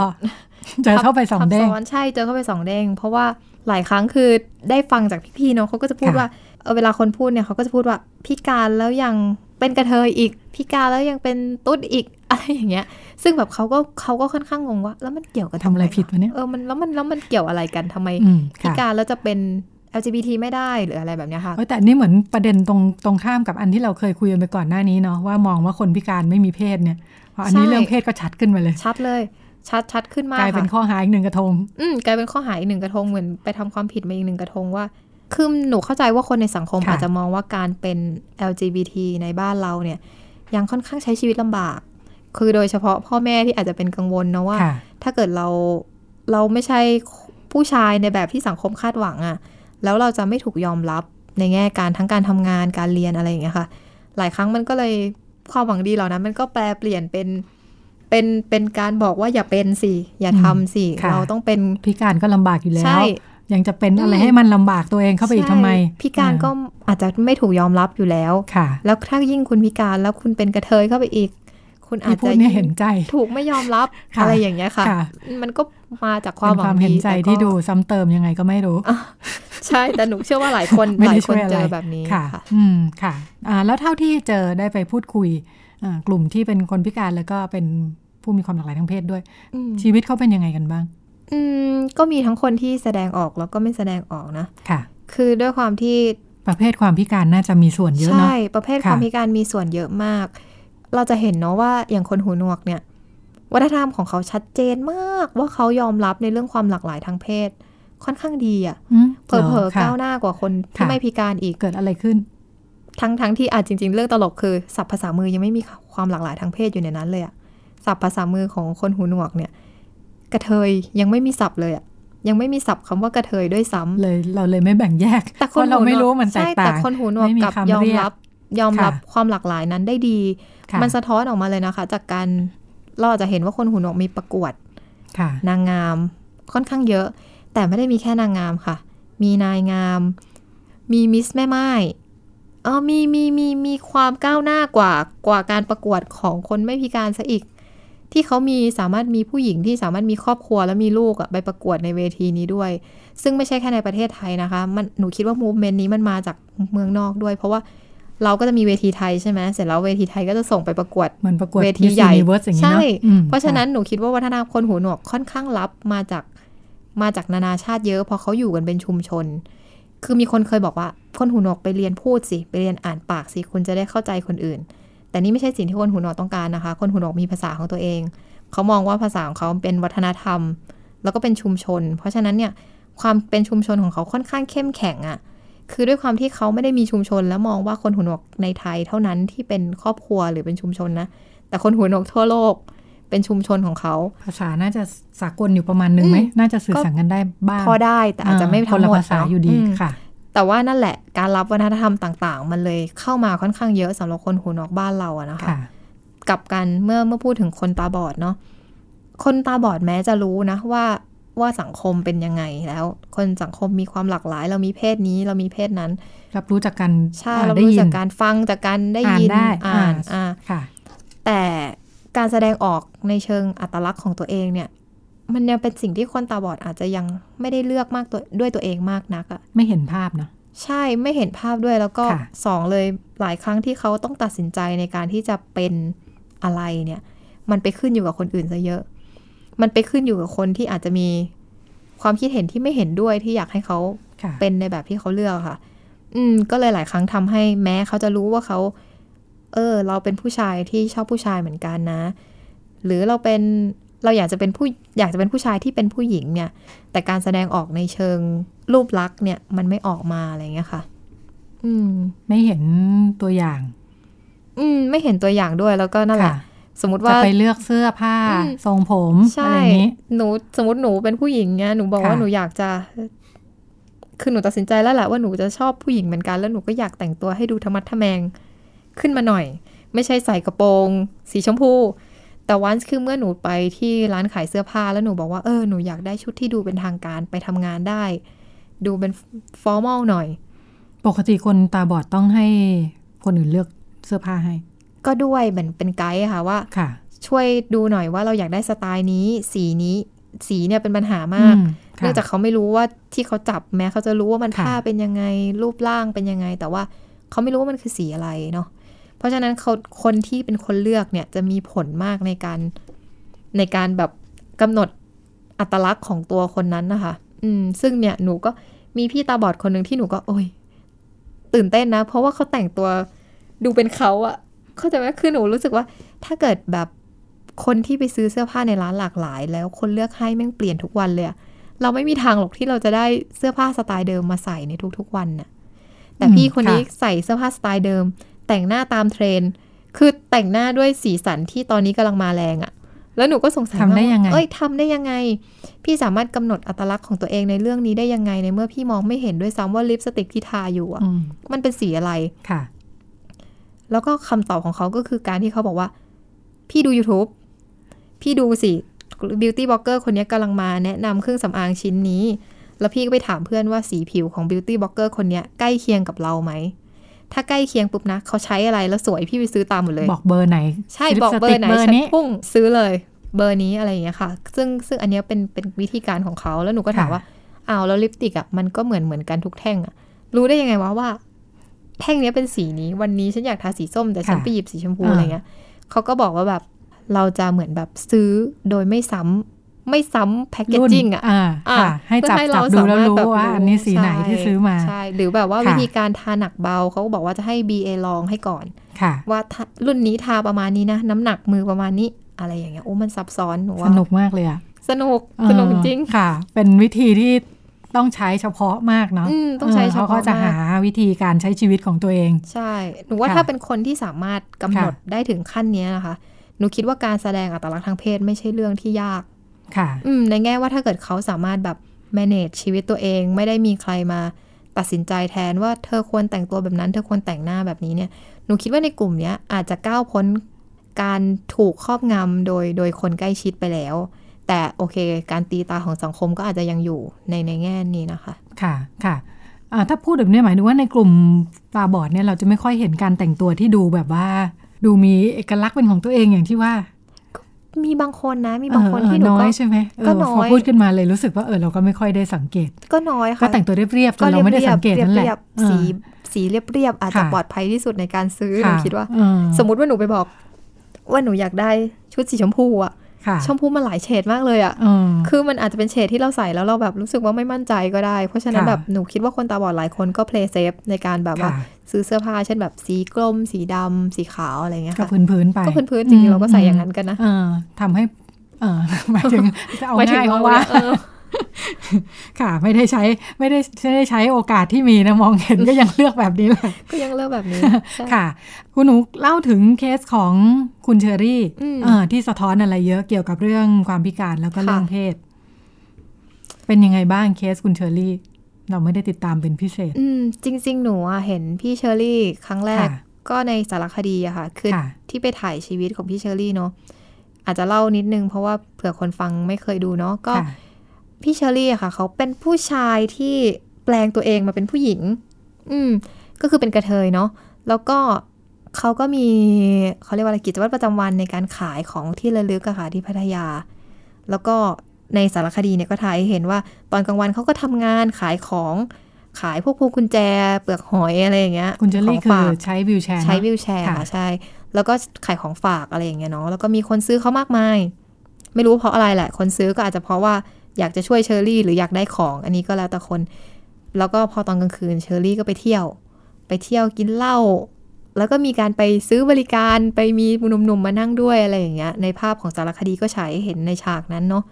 เจอเข้าไปสองทับเด้งซ้อนใช่เจอเข้าไปสองเด้งเพราะว่าหลายครั้งคือได้ฟังจากพี่ๆเนาะเขาก็จะพูดค่ะว่าเออเวลาคนพูดเนี่ยเขาก็จะพูดว่าพิการแล้วยังเป็นกระเทยอีกพิการแล้วยังเป็นตุ๊ดอีกอะไรอย่างเงี้ย ซึ่งแบบเขาก็เขาก็ค่อนข้างงงว่า แล้วมันเกี่ยวกับทำอะไรผิดวะเนี่ยเออมันแล้วมันแล้วมันเกี่ยวอะไรกันทำไมอืมพิค่ะการแล้วจะเป็น LGBT ไม่ได้หรืออะไรแบบเนี้ยค่ะเอ้ยแต่อันนี่เหมือนประเด็นตรงตรงข้ามกับอันที่เราเคยคุยกันไปก่อนหน้านี้เนาะว่ามองว่าคนพิการไม่มีเพศเนี่ยพออันนี้ใช่เรื่องเพศก็ชัดขึ้นมาเลย ชัดเลย ชัดชัดขึ้นมากกลายเป็นค่ะข้อหาอีกหนึ่งกระทง อืมกลายเป็นข้อหาอีกหนึ่งกระทงเหมือนไปทำความผิดมาอีกหนึ่งกระทงว่าคือหนูเข้าใจว่าคนในสังคมค่ะอาจจะมองว่าการเป็น LGBT ในบ้านเราเนี่ย ยังค่อนข้างใช้ชีวิตลำบาก คือโดยเฉพาะพ่อแม่ที่อาจจะเป็นกังวลนะว่าค่ะถ้าเกิดเราเราไม่ใช่ผู้ชายในแบบที่สังคมคาดหวังอะแล้วเราจะไม่ถูกยอมรับในแง่การทั้งการทำงานการเรียนอะไรอย่างเงี้ยค่ะ หลายครั้งมันก็เลยความหวังดีเหล่านั้น มันก็แปลเปลี่ยนเป็น เป็นเป็นการบอกว่าอย่าเป็นสิ อย่าทำสิค่ะเราต้องเป็นพิการก็ลำบากอยู่แล้วใช่ยังจะเป็นอะไรอืมให้มันลำบากตัวเองเข้าไปอีกทำไมใช่พิการก็อาจจะไม่ถูกยอมรับอยู่แล้วค่ะ แล้วถ้ายิ่งคุณพิการแล้วคุณเป็นกระเทยเข้าไปอีก คุณอาจที่พูจะดเนี่ยเห็นใจ ถูกไม่ยอมรับค่ะอะไรอย่างเงี้ยค่ะค่ะมันก็มาจากคเป็วามนหวัความงเห็นดีใจแต่ก็ที่ดูซ้ำเติมยังไงก็ไม่รู้ใช่แต่หนูเชื่อว่าหลายคนไม่หลาได้ยคช่นวยอะไรเจอแบบนี้ค่ะค่ะอืมค่ะอ่าแล้วเท่าที่เจอได้ไปพูดคุยอ่ากลุ่มที่เป็นคนพิการแล้วก็เป็น ผู้มีความหลากหลายทางเพศด้วยอืมชีวิตเขาเป็นยังไงกันบ้าง อืมก็มีทั้งคนที่แสดงออกแล้วก็ไม่แสดงออกนะค่ะ คือด้วยความที่ประเภทความพิการน่าจะมีส่วนเยอะเนาะใช่ประเภทค่ะความพิการมีส่วนเยอะมาก เราจะเห็นเนาะว่าอย่างคนหูหนวกเนี่ย วัฒนธรรมของเขาชัดเจนมากว่าเขายอมรับในเรื่องความหลากหลายทางเพศ ค่อนข้างดีอะอืมเผลอหรๆค่ะก้าวหน้ากว่าคนที่ค่ะไม่พิการอีกเกิดอะไรขึ้น ทั้งทั้งที่อาจจริง ๆ เรื่องตลกคือศัพท์ภาษามือยังไม่มีความหลากหลายทางเพศอยู่ในนั้นเลยอะ ศัพท์ภาษามือของคนหูหนวกเนี่ย กระเทยยังไม่มีศัพท์เลยอะยังไม่มีศัพท์คำว่ากระเทยด้วยซ้ำเลย เราเลยไม่แบ่งแยก แต่เพคนราะเราหูหนวกไม่รู้มันแตกใช่ต่าแต่งคนหูหนวกไม่มีกลับคำยอมเรียกรับยอมรับค่ะความหลากหลายนั้นได้ดีค่ะมันสะท้อนออกมาเลยนะคะ จากการเราอาจจะเห็นว่าคนหูหนวกมีประกวดค่ะนางงามค่อนข้างเยอะ แต่ไม่ได้มีแค่นางงามค่ะ มีนายงาม มีมิสแม่ไม้เออมีมีมีมีความก้าวหน้ากว่ากว่าการประกวดของคนไม่พิการซะอีก ที่เขามีสามารถมีผู้หญิงที่สามารถมีครอบครัวและมีลูกอะไปประกวดในเวทีนี้ด้วย ซึ่งไม่ใช่แค่ในประเทศไทยนะคะ มันหนูคิดว่ามูฟเมนต์นี้มันมาจากเมืองนอกด้วย เพราะว่าเราก็จะมีเวทีไทยใช่ไหมเสร็จแล้วเวทีไทยก็จะส่งไปประกวดเหมือนประกวดเวที Miss ใหญ่ Universe อย่างนี้ใช่เนาะอืมเพราะฉะนั้นค่หนูคิดว่าวัฒนธรรมคนหูหนวกค่อนข้างรับมาจากมาจากนานาชาติเยอะเพราะเขาอยู่กันเป็นชุมชน คือมีคนเคยบอกว่าคนหูหนวกไปเรียนพูดสิ ไปเรียนอ่านปากสิ คุณจะได้เข้าใจคนอื่น แต่นี่ไม่ใช่สิ่งที่คนหูหนวกต้องการนะคะ คนหูหนวกมีภาษาของตัวเอง เขามองว่าภาษาของเขาเป็นวัฒนธรรม แล้วก็เป็นชุมชน เพราะฉะนั้นเนี่ยความเป็นชุมชนของเขาค่อนข้างเข้มแข็งอะ่ะ คือด้วยความที่เขาไม่ได้มีชุมชน แล้วมองว่าคนหูหนวกในไทยเท่านั้นที่เป็นครอบครัวหรือเป็นชุมชนนะ แต่คนหูหนวกทั่วโลกเป็นชุมชนของเขา ภาษาน่าจะสากลอยู่ประมาณหนึ่งไหมอืมน่าจะสื่อสารกันได้บ้าง พอได้แต่อาจจะไม่คทั้นงละหมดภาษาเนะอยู่ดีมค่ะ แต่ว่านั่นแหละการรับวัฒนธรรมต่าง ๆ มันเลยเข้ามาค่อนข้างเยอะสำหรับคนหูหนวกบ้านเราอะนะคะค่ะกลับกันเมื่อเมื่อพูดถึงคนตาบอดเนาะคนตาบอดแม้จะรู้นะว่าว่าสังคมเป็นยังไงแล้ว คนสังคมมีความหลากหลาย เรามีเพศนี้เรามีเพศนั้น รับรู้จากการใช่อ่าเราได้รู้ยิจานกการฟังจากการได้อ่านยินได้อ่านอ่าอ่าค่ะแต่การแสดงออกในเชิงอัตลักษณ์ของตัวเองเนี่ย มันยังเป็นสิ่งที่คนตาบอดอาจจะยังไม่ได้เลือกมากตัวด้วยตัวเองมากนักอะไม่เห็นภาพเนาะใช่ไม่เห็นภาพด้วยแล้วก็ค่ะสองเลยหลายครั้งที่เขาต้องตัดสินใจในการที่จะเป็นอะไรเนี่ย มันไปขึ้นอยู่กับคนอื่นซะเยอะ มันไปขึ้นอยู่กับคนที่อาจจะมีความคิดเห็นที่ไม่เห็นด้วยที่อยากให้เขาค่ะเป็นในแบบที่เขาเลือกค่ะ อืม ก็เลยหลายครั้งทำให้แม้เขาจะรู้ว่าเขา เออ เราเป็นผู้ชายที่ชอบผู้ชายเหมือนกันนะ หรือเราเป็น เราอยากจะเป็นผู้อยากจะเป็นผู้ชายที่เป็นผู้หญิงเนี่ย แต่การแสดงออกในเชิงรูปลักษณ์เนี่ย มันไม่ออกมาอะไรเงี้ยค่ะ อืม ไม่เห็นตัวอย่าง อืม ไม่เห็นตัวอย่างด้วยแล้วก็นั่นแหละค่ะสมมติจะว่าไปเลือกเสื้อผ้าอืมทรงผมใช่อะไรอย่างนี้หนูสมมติหนูเป็นผู้หญิงเนี่ยหนูบอกว่าค่ะหนูอยากจะ คือหนูตัดสินใจแล้วแหละว่าหนูจะชอบผู้หญิงเหมือนกัน แล้วหนูก็อยากแต่งตัวให้ดูธรรมัดทะแมงขึ้นมาหน่อย ไม่ใช่ใส่กระโปรง สีชมพู แต่วันคือเมื่อหนูไปที่ร้านขายเสื้อผ้าแล้วหนูบอกว่าเออหนูอยากได้ชุดที่ดูเป็นทางการไปทำงานได้ ดูเป็นฟอร์มอลหน่อย ปกติคนตาบอดต้องให้คนอื่นเลือกเสื้อผ้าให้ ก็ด้วยเหมือนเป็นไกด์อะค่ะว่าค่ะ ช่วยดูหน่อยว่าเราอยากได้สไตล์นี้ สีนี้ สีเนี่ยเป็นปัญหามากอืมค่ะเนื่องจากเขาไม่รู้ว่าที่เขาจับแม้เขาจะรู้ว่ามันค่ะผ้าเป็นยังไงรูปร่างเป็นยังไง แต่ว่าเขาไม่รู้ว่ามันคือสีอะไรเนาะ เพราะฉะนั้นเขาคนที่เป็นคนเลือกเนี่ยจะมีผลมากในการในการแบบกำหนดอัตลักษณ์ของตัวคนนั้นนะคะ อืม ซึ่งเนี่ยหนูก็มีพี่ตาบอดคนหนึ่งที่หนูก็ โอ้ย ตื่นเต้นนะ เพราะว่าเขาแต่งตัวดูเป็นเขาอะเข้าใจไหมคือหนูรู้สึกว่า ถ้าเกิดแบบคนที่ไปซื้อเสื้อผ้าในร้านหลากหลาย แล้วคนเลือกให้แม่งเปลี่ยนทุกวันเลยเราไม่มีทางหรอกที่เราจะได้เสื้อผ้าสไตล์เดิมมาใส่ในทุกๆวันน่ะ แต่พี่คนนี้ใส่เสื้อผ้าสไตล์เดิม แต่งหน้าตามเทรนด์คือแต่งหน้าด้วยสีสันที่ตอนนี้กำลังมาแรงอะแล้วหนูก็สงสัยทำได้มากว่ายังไงเอ้ยทำได้ยังไง พี่สามารถกำหนดอัตลักษณ์ของตัวเองในเรื่องนี้ได้ยังไงในเมื่อพี่มองไม่เห็นด้วยซ้ำว่าลิปสติกที่ทาอยู่อะอืมมันเป็นสีอะไรค่ะ แล้วก็คำตอบของเขาก็คือการที่เขาบอกว่า พี่ดู YouTube พี่ดูสิ beauty blogger คนนี้กำลังมาแนะนำเครื่องสำอางชิ้นนี้ แล้วพี่ก็ไปถามเพื่อนว่าสีผิวของ beauty blogger คนนี้ใกล้เคียงกับเราไหม ถ้าใกล้เคียงปุ๊บนะเขาใช้อะไรแล้วสวยพี่ไปซื้อตามหมดเลย บอกเบอร์ไหน ใช่ลิปบอกสเบอติร์ไหนเบอร์ฉันนี้พุ่งซื้อเลยเบอร์นี้อะไรอย่างเงี้ยค่ะ ซึ่งซึ่งอันเนี้ยเป็นเป็นวิธีการของเขาแล้วหนูก็ถามค่ะว่าอ้าวแล้วลิปสติกอะมันก็เหมือนเหมือนกันทุกแท่งอะ รู้ได้ยังไงวะว่า แท่งเนี้ยเป็นสีนี้ วันนี้ฉันอยากทาสีส้มแต่ฉันค่ะไปหยิบสีชมพูอ่าอะไรเงี้ยเขาก็บอกว่าแบบเราจะเหมือนแบบซื้อโดยไม่ซ้ำ ไม่ซ้ำแพคเกจจิ้งอะอ่าอะค่ะให้จับเพื่อจับดูแล้วสามารถรู้แบบว่าอันนี้สีไหนที่ซื้อมาใช่หรือแบบว่าค่ะวิธีการทาหนักเบาเขาก็บอกว่าจะให้ BA ลองให้ก่อนค่ะว่าถ้ารุ่นนี้ทาประมาณนี้นะ น้ำหนักมือประมาณนี้อะไรอย่างเงี้ยโอ้มันซับซ้อนหนูสว่านุกมากเลยอะสนุกสนุกจริงเออค่ะ เป็นวิธีที่ต้องใช้เฉพาะมากเนาะอืมต้องใช้เฉพาะเขาก็จะมากหาวิธีการใช้ชีวิตของตัวเอง ใช่หนูว่าค่ะถ้าเป็นคนที่สามารถกำหนดค่ะได้ถึงขั้นเนี้ยนะคะหนูคิดว่าการแสดงอัตลักษณ์ทางเพศไม่ใช่เรื่องที่ยาก ค่ะอืมในแง่ว่าถ้าเกิดเขาสามารถแบบ manage ชีวิตตัวเอง ไม่ได้มีใครมาตัดสินใจแทนว่าเธอควรแต่งตัวแบบนั้น เธอควรแต่งหน้าแบบนี้เนี่ย หนูคิดว่าในกลุ่มเนี้ยอาจจะก้าวพ้นการถูกครอบงำโดยโดยคนใกล้ชิดไปแล้ว แต่โอเค การตีตาของสังคมก็อาจจะยังอยู่ในในแง่นี้นะคะ ค่ะค่ะอ่าถ้าพูดแบบนี้หมายถึงว่าในกลุ่มตาบอดเนี่ยเราจะไม่ค่อยเห็นการแต่งตัวที่ดูแบบว่า ดูมีเอกลักษณ์เป็นของตัวเองอย่างที่ว่า มีบางคนนะ มีบางคนเออที่หนูน้อก็ยใช่ไหมเออก็น้อยพอพูดขึ้นมาเลยรู้สึกว่าเออเราก็ไม่ค่อยได้สังเกต ก็น้อยค่ะก็แต่งตัวเรียบๆจนเราไม่ได้สังเกตนั่นแหละเรียบๆเออสีสีเรียบๆอาจจะค่ะปลอดภัยที่สุดในการซื้อหนูค่ะคิดว่าเออสมมุติว่าหนูไปบอก ว่าหนูอยากได้ชุดสีชมพูอะค่ะ ชมพูมันหลายเฉดมากเลยอะเออคือมันอาจจะเป็นเฉดที่เราใส่แล้วเราแบบรู้สึกว่าไม่มั่นใจก็ได้ เพราะฉะนั้นค่ะแบบหนูคิดว่าคนตาบอดหลายคนก็ play safe ในการแบบว่าค่ะซื้อเสื้อผ้าเช่นแบบสีกลม สีดำสีขาวอะไรเงี้ยก็ค่ะพื้นๆไปก็พื้นๆจริงๆเราก็ใส่อย่างนั้นกันนะเออทำให้เออหมายถึงจะเอาหมายถึงง่ายเราเขาว่าเออ ค่ะไม่ได้ใช้ไม่ได้ไม่ได้ใช้โอกาสที่มีนะมองเห็นก็ยังเลือกแบบนี้เลยก็ยังเลือกแบบนี้ใช่ค่ะ คุณหนูเล่าถึงเคสของคุณเชอรี่อืมเออที่สะท้อนอะไรเยอะเกี่ยวกับเรื่องความพิการแล้วก็ค่ะเรื่องเพศ เป็นยังไงบ้างเคสคุณเชอรี่ เราไม่ได้ติดตามเป็นพิเศษ อืมจริง ๆ หนูอะเห็นพี่เชอรี่ครั้งแรกค่ะก็ในสารคดีอะค่ะ คือค่ะที่ไปถ่ายชีวิตของพี่เชอรี่เนาะอาจจะเล่านิดนึงเพราะว่าเผื่อคนฟังไม่เคยดูเนาะก็ค่ะ พี่เชอรี่อะค่ะ เขาเป็นผู้ชายที่แปลงตัวเองมาเป็นผู้หญิง อืม ก็คือเป็นกระเทยเนาะแล้วก็เขาก็มีเขาเรียกว่าอะไรกิจวัตรประจำวันในการขายของที่ระลึกอะค่ะที่พัทยา แล้วก็ในสารคดีเนี่ยก็ถ่ายให้เห็นว่าตอนกลางวันเขาก็ทำงานขายของขายพวกพวกกุญแจเปลือกหอยอะไรอย่างเงี้ยคุณเจลลี่ขงคือฝากใช้วิวแชร์ใช้เนอะวิวแชร์ค่ะค่ะใช่ แล้วก็ขายของฝากอะไรอย่างเงี้ยเนาะแล้วก็มีคนซื้อเขามากมาย ไม่รู้เพราะอะไรแหละ คนซื้อก็อาจจะเพราะว่า อยากจะช่วยเชอรี่หรืออยากได้ของ อันนี้ก็แล้วแต่คน แล้วก็พอตอนกลางคืนเชอรี่ก็ไปเที่ยว ไปเที่ยวกินเหล้าแล้วก็มีการไปซื้อบริการไปมีหนุ่มๆมานั่งด้วยอะไรอย่างเงี้ย ในภาพของสารคดีก็ฉายเห็นในฉากนั้นเนาะ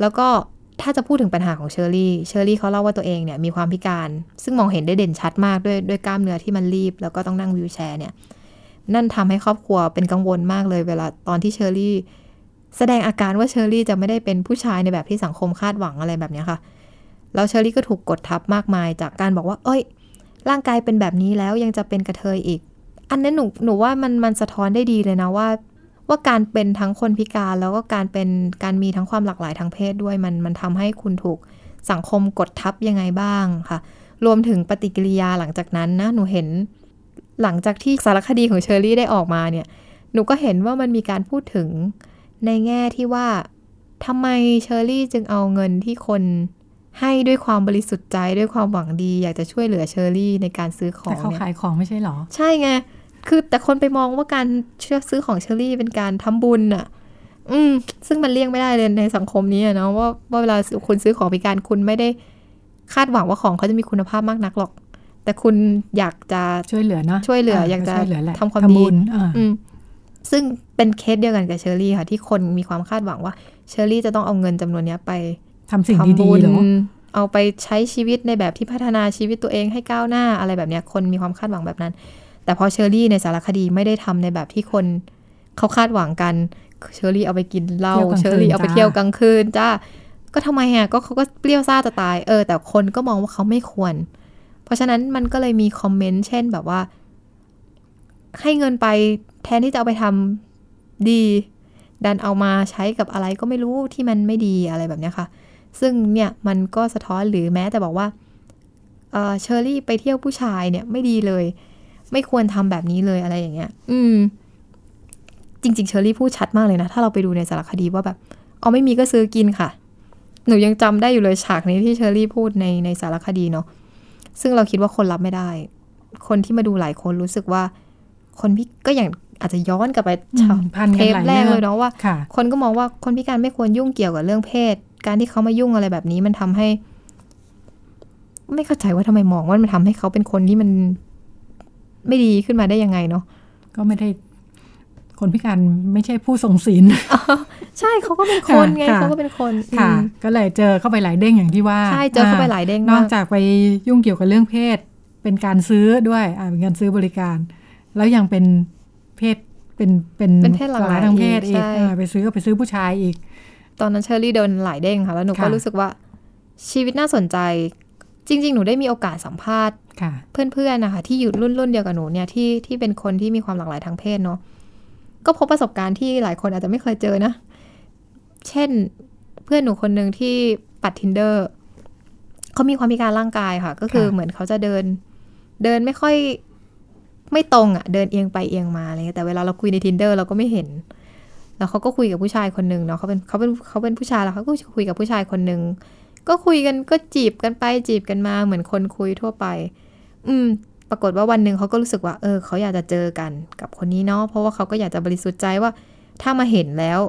แล้วก็ถ้าจะพูดถึงปัญหาของเชอรี่ เชอรี่เขาเล่าว่าตัวเองเนี่ยมีความพิการ ซึ่งมองเห็นได้เด่นชัดมากด้วยด้วยกล้ามเนื้อที่มันรีบ แล้วก็ต้องนั่งวีลแชร์เนี่ย นั่นทำให้ครอบครัวเป็นกังวลมากเลยเวลาตอนที่เชอรี่ แสดงอาการว่าเชอรี่จะไม่ได้เป็นผู้ชายในแบบที่สังคมคาดหวังอะไรแบบนี้ค่ะ แล้วเชอรี่ก็ถูกกดทับมากมายจากการบอกว่า เอ้ย ร่างกายเป็นแบบนี้แล้วยังจะเป็นกระเทยอีก อันนั้นหนูหนูว่ามันมันสะท้อนได้ดีเลยนะว่า ว่าการเป็นทั้งคนพิการแล้วก็การเป็นการมีทั้งความหลากหลายทางเพศด้วยมันมันทำให้คุณถูกสังคมกดทับยังไงบ้างค่ะ รวมถึงปฏิกิริยาหลังจากนั้นนะหนูเห็น หลังจากที่สารคดีของเชอรี่ได้ออกมาเนี่ย หนูก็เห็นว่ามันมีการพูดถึง ในแง่ที่ว่าทำไมเชอรี่จึงเอาเงินที่คนให้ด้วยความบริสุทธิ์ใจด้วยความหวังดี อยากจะช่วยเหลือเชอรี่ในการซื้อของแต่เขาเนี่ยขายของไม่ใช่เหรอ ใช่ไง คือแต่คนไปมองว่าการช่วยซื้อของเชอรี่เป็นการทำบุญอะอืม ซึ่งมันเลี่ยงไม่ได้เลยในสังคมนี้อะเนาะว่าว่าเวลาคุณซื้อของพิการคุณไม่ได้คาดหวังว่าของเขาจะมีคุณภาพมากนักหรอก แต่คุณอยากจะช่วยเหลือเนาะช่วยเหลือ อยากจะช่วยเหลือแหละทำความดีบุญอ่าอืม ซึ่งเป็นเคสเดียวกันกับเชอรี่ค่ะ ที่คนมีความคาดหวังว่าเชอรี่จะต้องเอาเงินจำนวนเนี้ยไปทำสิ่งทำดีบุๆญเหรอเอาไปใช้ชีวิตในแบบที่พัฒนาชีวิตตัวเองให้ก้าวหน้าอะไรแบบเนี้ยคนมีความคาดหวังแบบนั้น แต่พอเชอรี่ในสารคดีไม่ได้ทำในแบบที่คนเขาคาดหวังกันเชอรี่เอาไปกินเหล้าเที่ยวกลางคืนเชอรี่เอาไปจ้าเที่ยวกลางคืนจ้าก็ทำไมอะก็เขาก็เปรี้ยวซ่าจะตายเออ แต่คนก็มองว่าเขาไม่ควร เพราะฉะนั้นมันก็เลยมีคอมเมนต์เช่นแบบว่า ให้เงินไป แทนที่จะเอาไปทำดี ดันเอามาใช้กับอะไรก็ไม่รู้ที่มันไม่ดีอะไรแบบนี้ค่ะ ซึ่งเนี่ยมันก็สะท้อนหรือแม้แต่บอกว่าเออเชอรี่ไปเที่ยวผู้ชายเนี่ยไม่ดีเลย ไม่ควรทำแบบนี้เลยอะไรอย่างเงี้ย อืม จริง ๆ เชอรี่พูดชัดมากเลยนะ ถ้าเราไปดูในสารคดีว่าแบบเอาไม่มีก็ซื้อกินค่ะ หนูยังจำได้อยู่เลยฉากนี้ที่เชอรี่พูดในในสารคดีเนาะซึ่งเราคิดว่าคนรับไม่ได้ คนที่มาดูหลายคนรู้สึกว่า คนพี่ก็อย่าง อาจจะย้อนกลับไปอืมพันเทกันปหลายแรกเรื่เลองยเนาะว่าค่ะคนก็มองว่าคนพิการไม่ควรยุ่งเกี่ยวกับเรื่องเพศ การที่เขามายุ่งอะไรแบบนี้มันทำให้ ไม่เข้าใจว่าทำไมมองว่ามันทำให้เขาเป็นคนที่มันไม่ดีขึ้นมาได้ยังไงเนาะก็ไม่ได้คนพิการไม่ใช่ผู้ทรงศีลใช่เขาก็เป็นคนไงค่ะเขาก็เป็นคนค่ะอืมก็เลยเจอเข้าไปหลายเด้งอย่างที่ว่าใช่เจอเข้าไปหลายเด้งนมาอกกจากไปยุ่งเกี่ยวกับเรื่องเพศ เป็นการซื้อด้วยอ่าเป็นการซื้อบริการ แล้วยังเป็น เพศเป็นเป็นเป็นเพศหลากหลายทางเพศอีอีกกใช่อ่าไปซื้อก็ไปซื้อผู้ชายอีก ตอนนั้นเชอรี่โดนหลายเด้งค่ะ แล้วหนูก็ค่ะรู้สึกว่าชีวิตน่าสนใจ จริง ๆ หนูได้มีโอกาสสัมภาษณ์ค่ะเพื่อนๆนะคะที่อยู่รุ่นรุ่นเดียวกับหนูเนี่ยที่ที่เป็นคนที่มีความหลากหลายทางเพศเนาะก็พบประสบการณ์ที่หลายคนอาจจะไม่เคยเจอนะ เช่นเพื่อนหนูคนหนึ่งที่ปัด Tinder เขามีความพิการร่างกายค่ะ ก็คือค่ะเหมือนเขาจะเดิน เดินไม่ค่อย ไม่ตรงอะ่ะ เดินเอียงไปเอียงมาอะไรเงี้ยแต่เวลาเราคุยใน Tinder เราก็ไม่เห็น แล้วเขาก็คุยกับผู้ชายคนหนึ่งเนาะเขาเป็นเขาเป็นเขาเป็นผู้ชายแล้วเขาก็คุยกับผู้ชายคนหนึ่งก็คุยกันก็จีบกันไปจีบกันมาเหมือนคนคุยทั่วไป อืม ปรากฏว่าวันหนึ่งเขาก็รู้สึกว่า เออ เขาอยากจะเจอกันกับคนนี้เนาะเพราะว่าเขาก็อยากจะบริสุทธิ์ใจว่า ถ้ามาเห็นแล้ว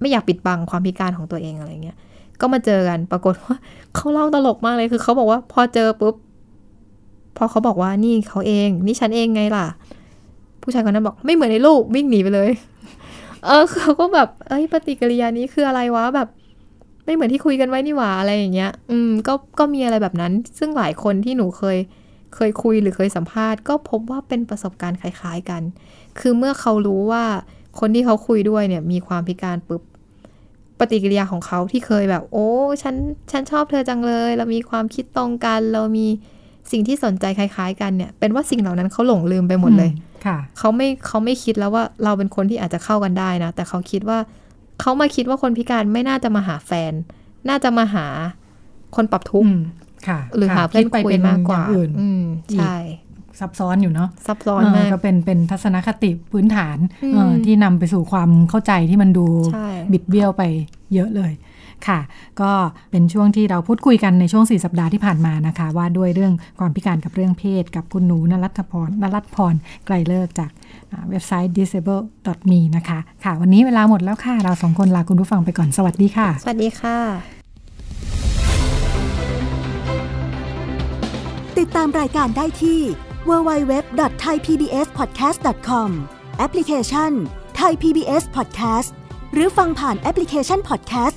ไม่อยากปิดบังความพิการของตัวเองอะไรเงี้ยก็มาเจอกัน ปรากฏว่าเขาเล่าตลกมากเลยคือเขาบอกว่าพอเจอปุ๊บ พอเขาบอกว่านี่เขาเอง นี่ฉันเองไงล่ะ ผู้ชายคนนั้นบอกไม่เหมือนในรูปวิ่งหนีไปเลย เออเขาก็แบบ เอ้ยปฏิกิริยานี้คืออะไรวะแบบ ไม่เหมือนที่คุยกันไว้นี่หว่าอะไรอย่างเงี้ย อืม ก็ก็มีอะไรแบบนั้น ซึ่งหลายคนที่หนูเคยเคยคุยหรือเคยสัมภาษณ์ก็พบว่าเป็นประสบการณ์คล้าย ๆกัน คือเมื่อเขารู้ว่าคนที่เขาคุยด้วยเนี่ย มีความพิการปุ๊บปฏิกิริยาของเขาที่เคยแบบ โอ้ ฉัน ฉันชอบเธอจังเลย เรามีความคิดตรงกัน เรามี สิ่งที่สนใจคล้ายๆ กันเนี่ยเป็นว่าสิ่งเหล่านั้นเขาหลงลืมไปหมดเลยค่ะเขาไม่เขาไม่คิดแล้วว่าเราเป็นคนที่อาจจะเข้ากันได้นะ แต่เขาคิดว่าเขามาคิดว่าคนพิการไม่น่าจะมาหาแฟน น่าจะมาหาคนปรับทุกข์อืมค่ะหรือหาค่ะเพื่อนดไปคุยเป็นมากกว่าอย่งอื่นอืมใช่ซับซ้อนอยู่เนาะซับซ้อนมากก็เป็นเป็นทัศนคติพื้นฐานอืมเออที่นำไปสู่ความเข้าใจที่มันดูใช่บิดเบี้ยวไปเยอะเลย ค่ะ ก็เป็นช่วงที่เราพูดคุยกันในช่วง 4 สัปดาห์ที่ผ่านมานะคะ ว่าด้วยเรื่องความพิการกับเรื่องเพศ กับคุณหนูนรัตพรนรัตพรไกลเลิกจากอ่าเว็บไซต์ disable.me นะคะ ค่ะ วันนี้เวลาหมดแล้วค่ะ เราสองคนลาคุณผู้ฟังไปก่อน สวัสดีค่ะ สวัสดีค่ะ ติดตามรายการได้ที่ www.thaipbspodcast.com แอปพลิเคชัน Thai PBS Podcast หรือฟังผ่านแอปพลิเคชัน Podcast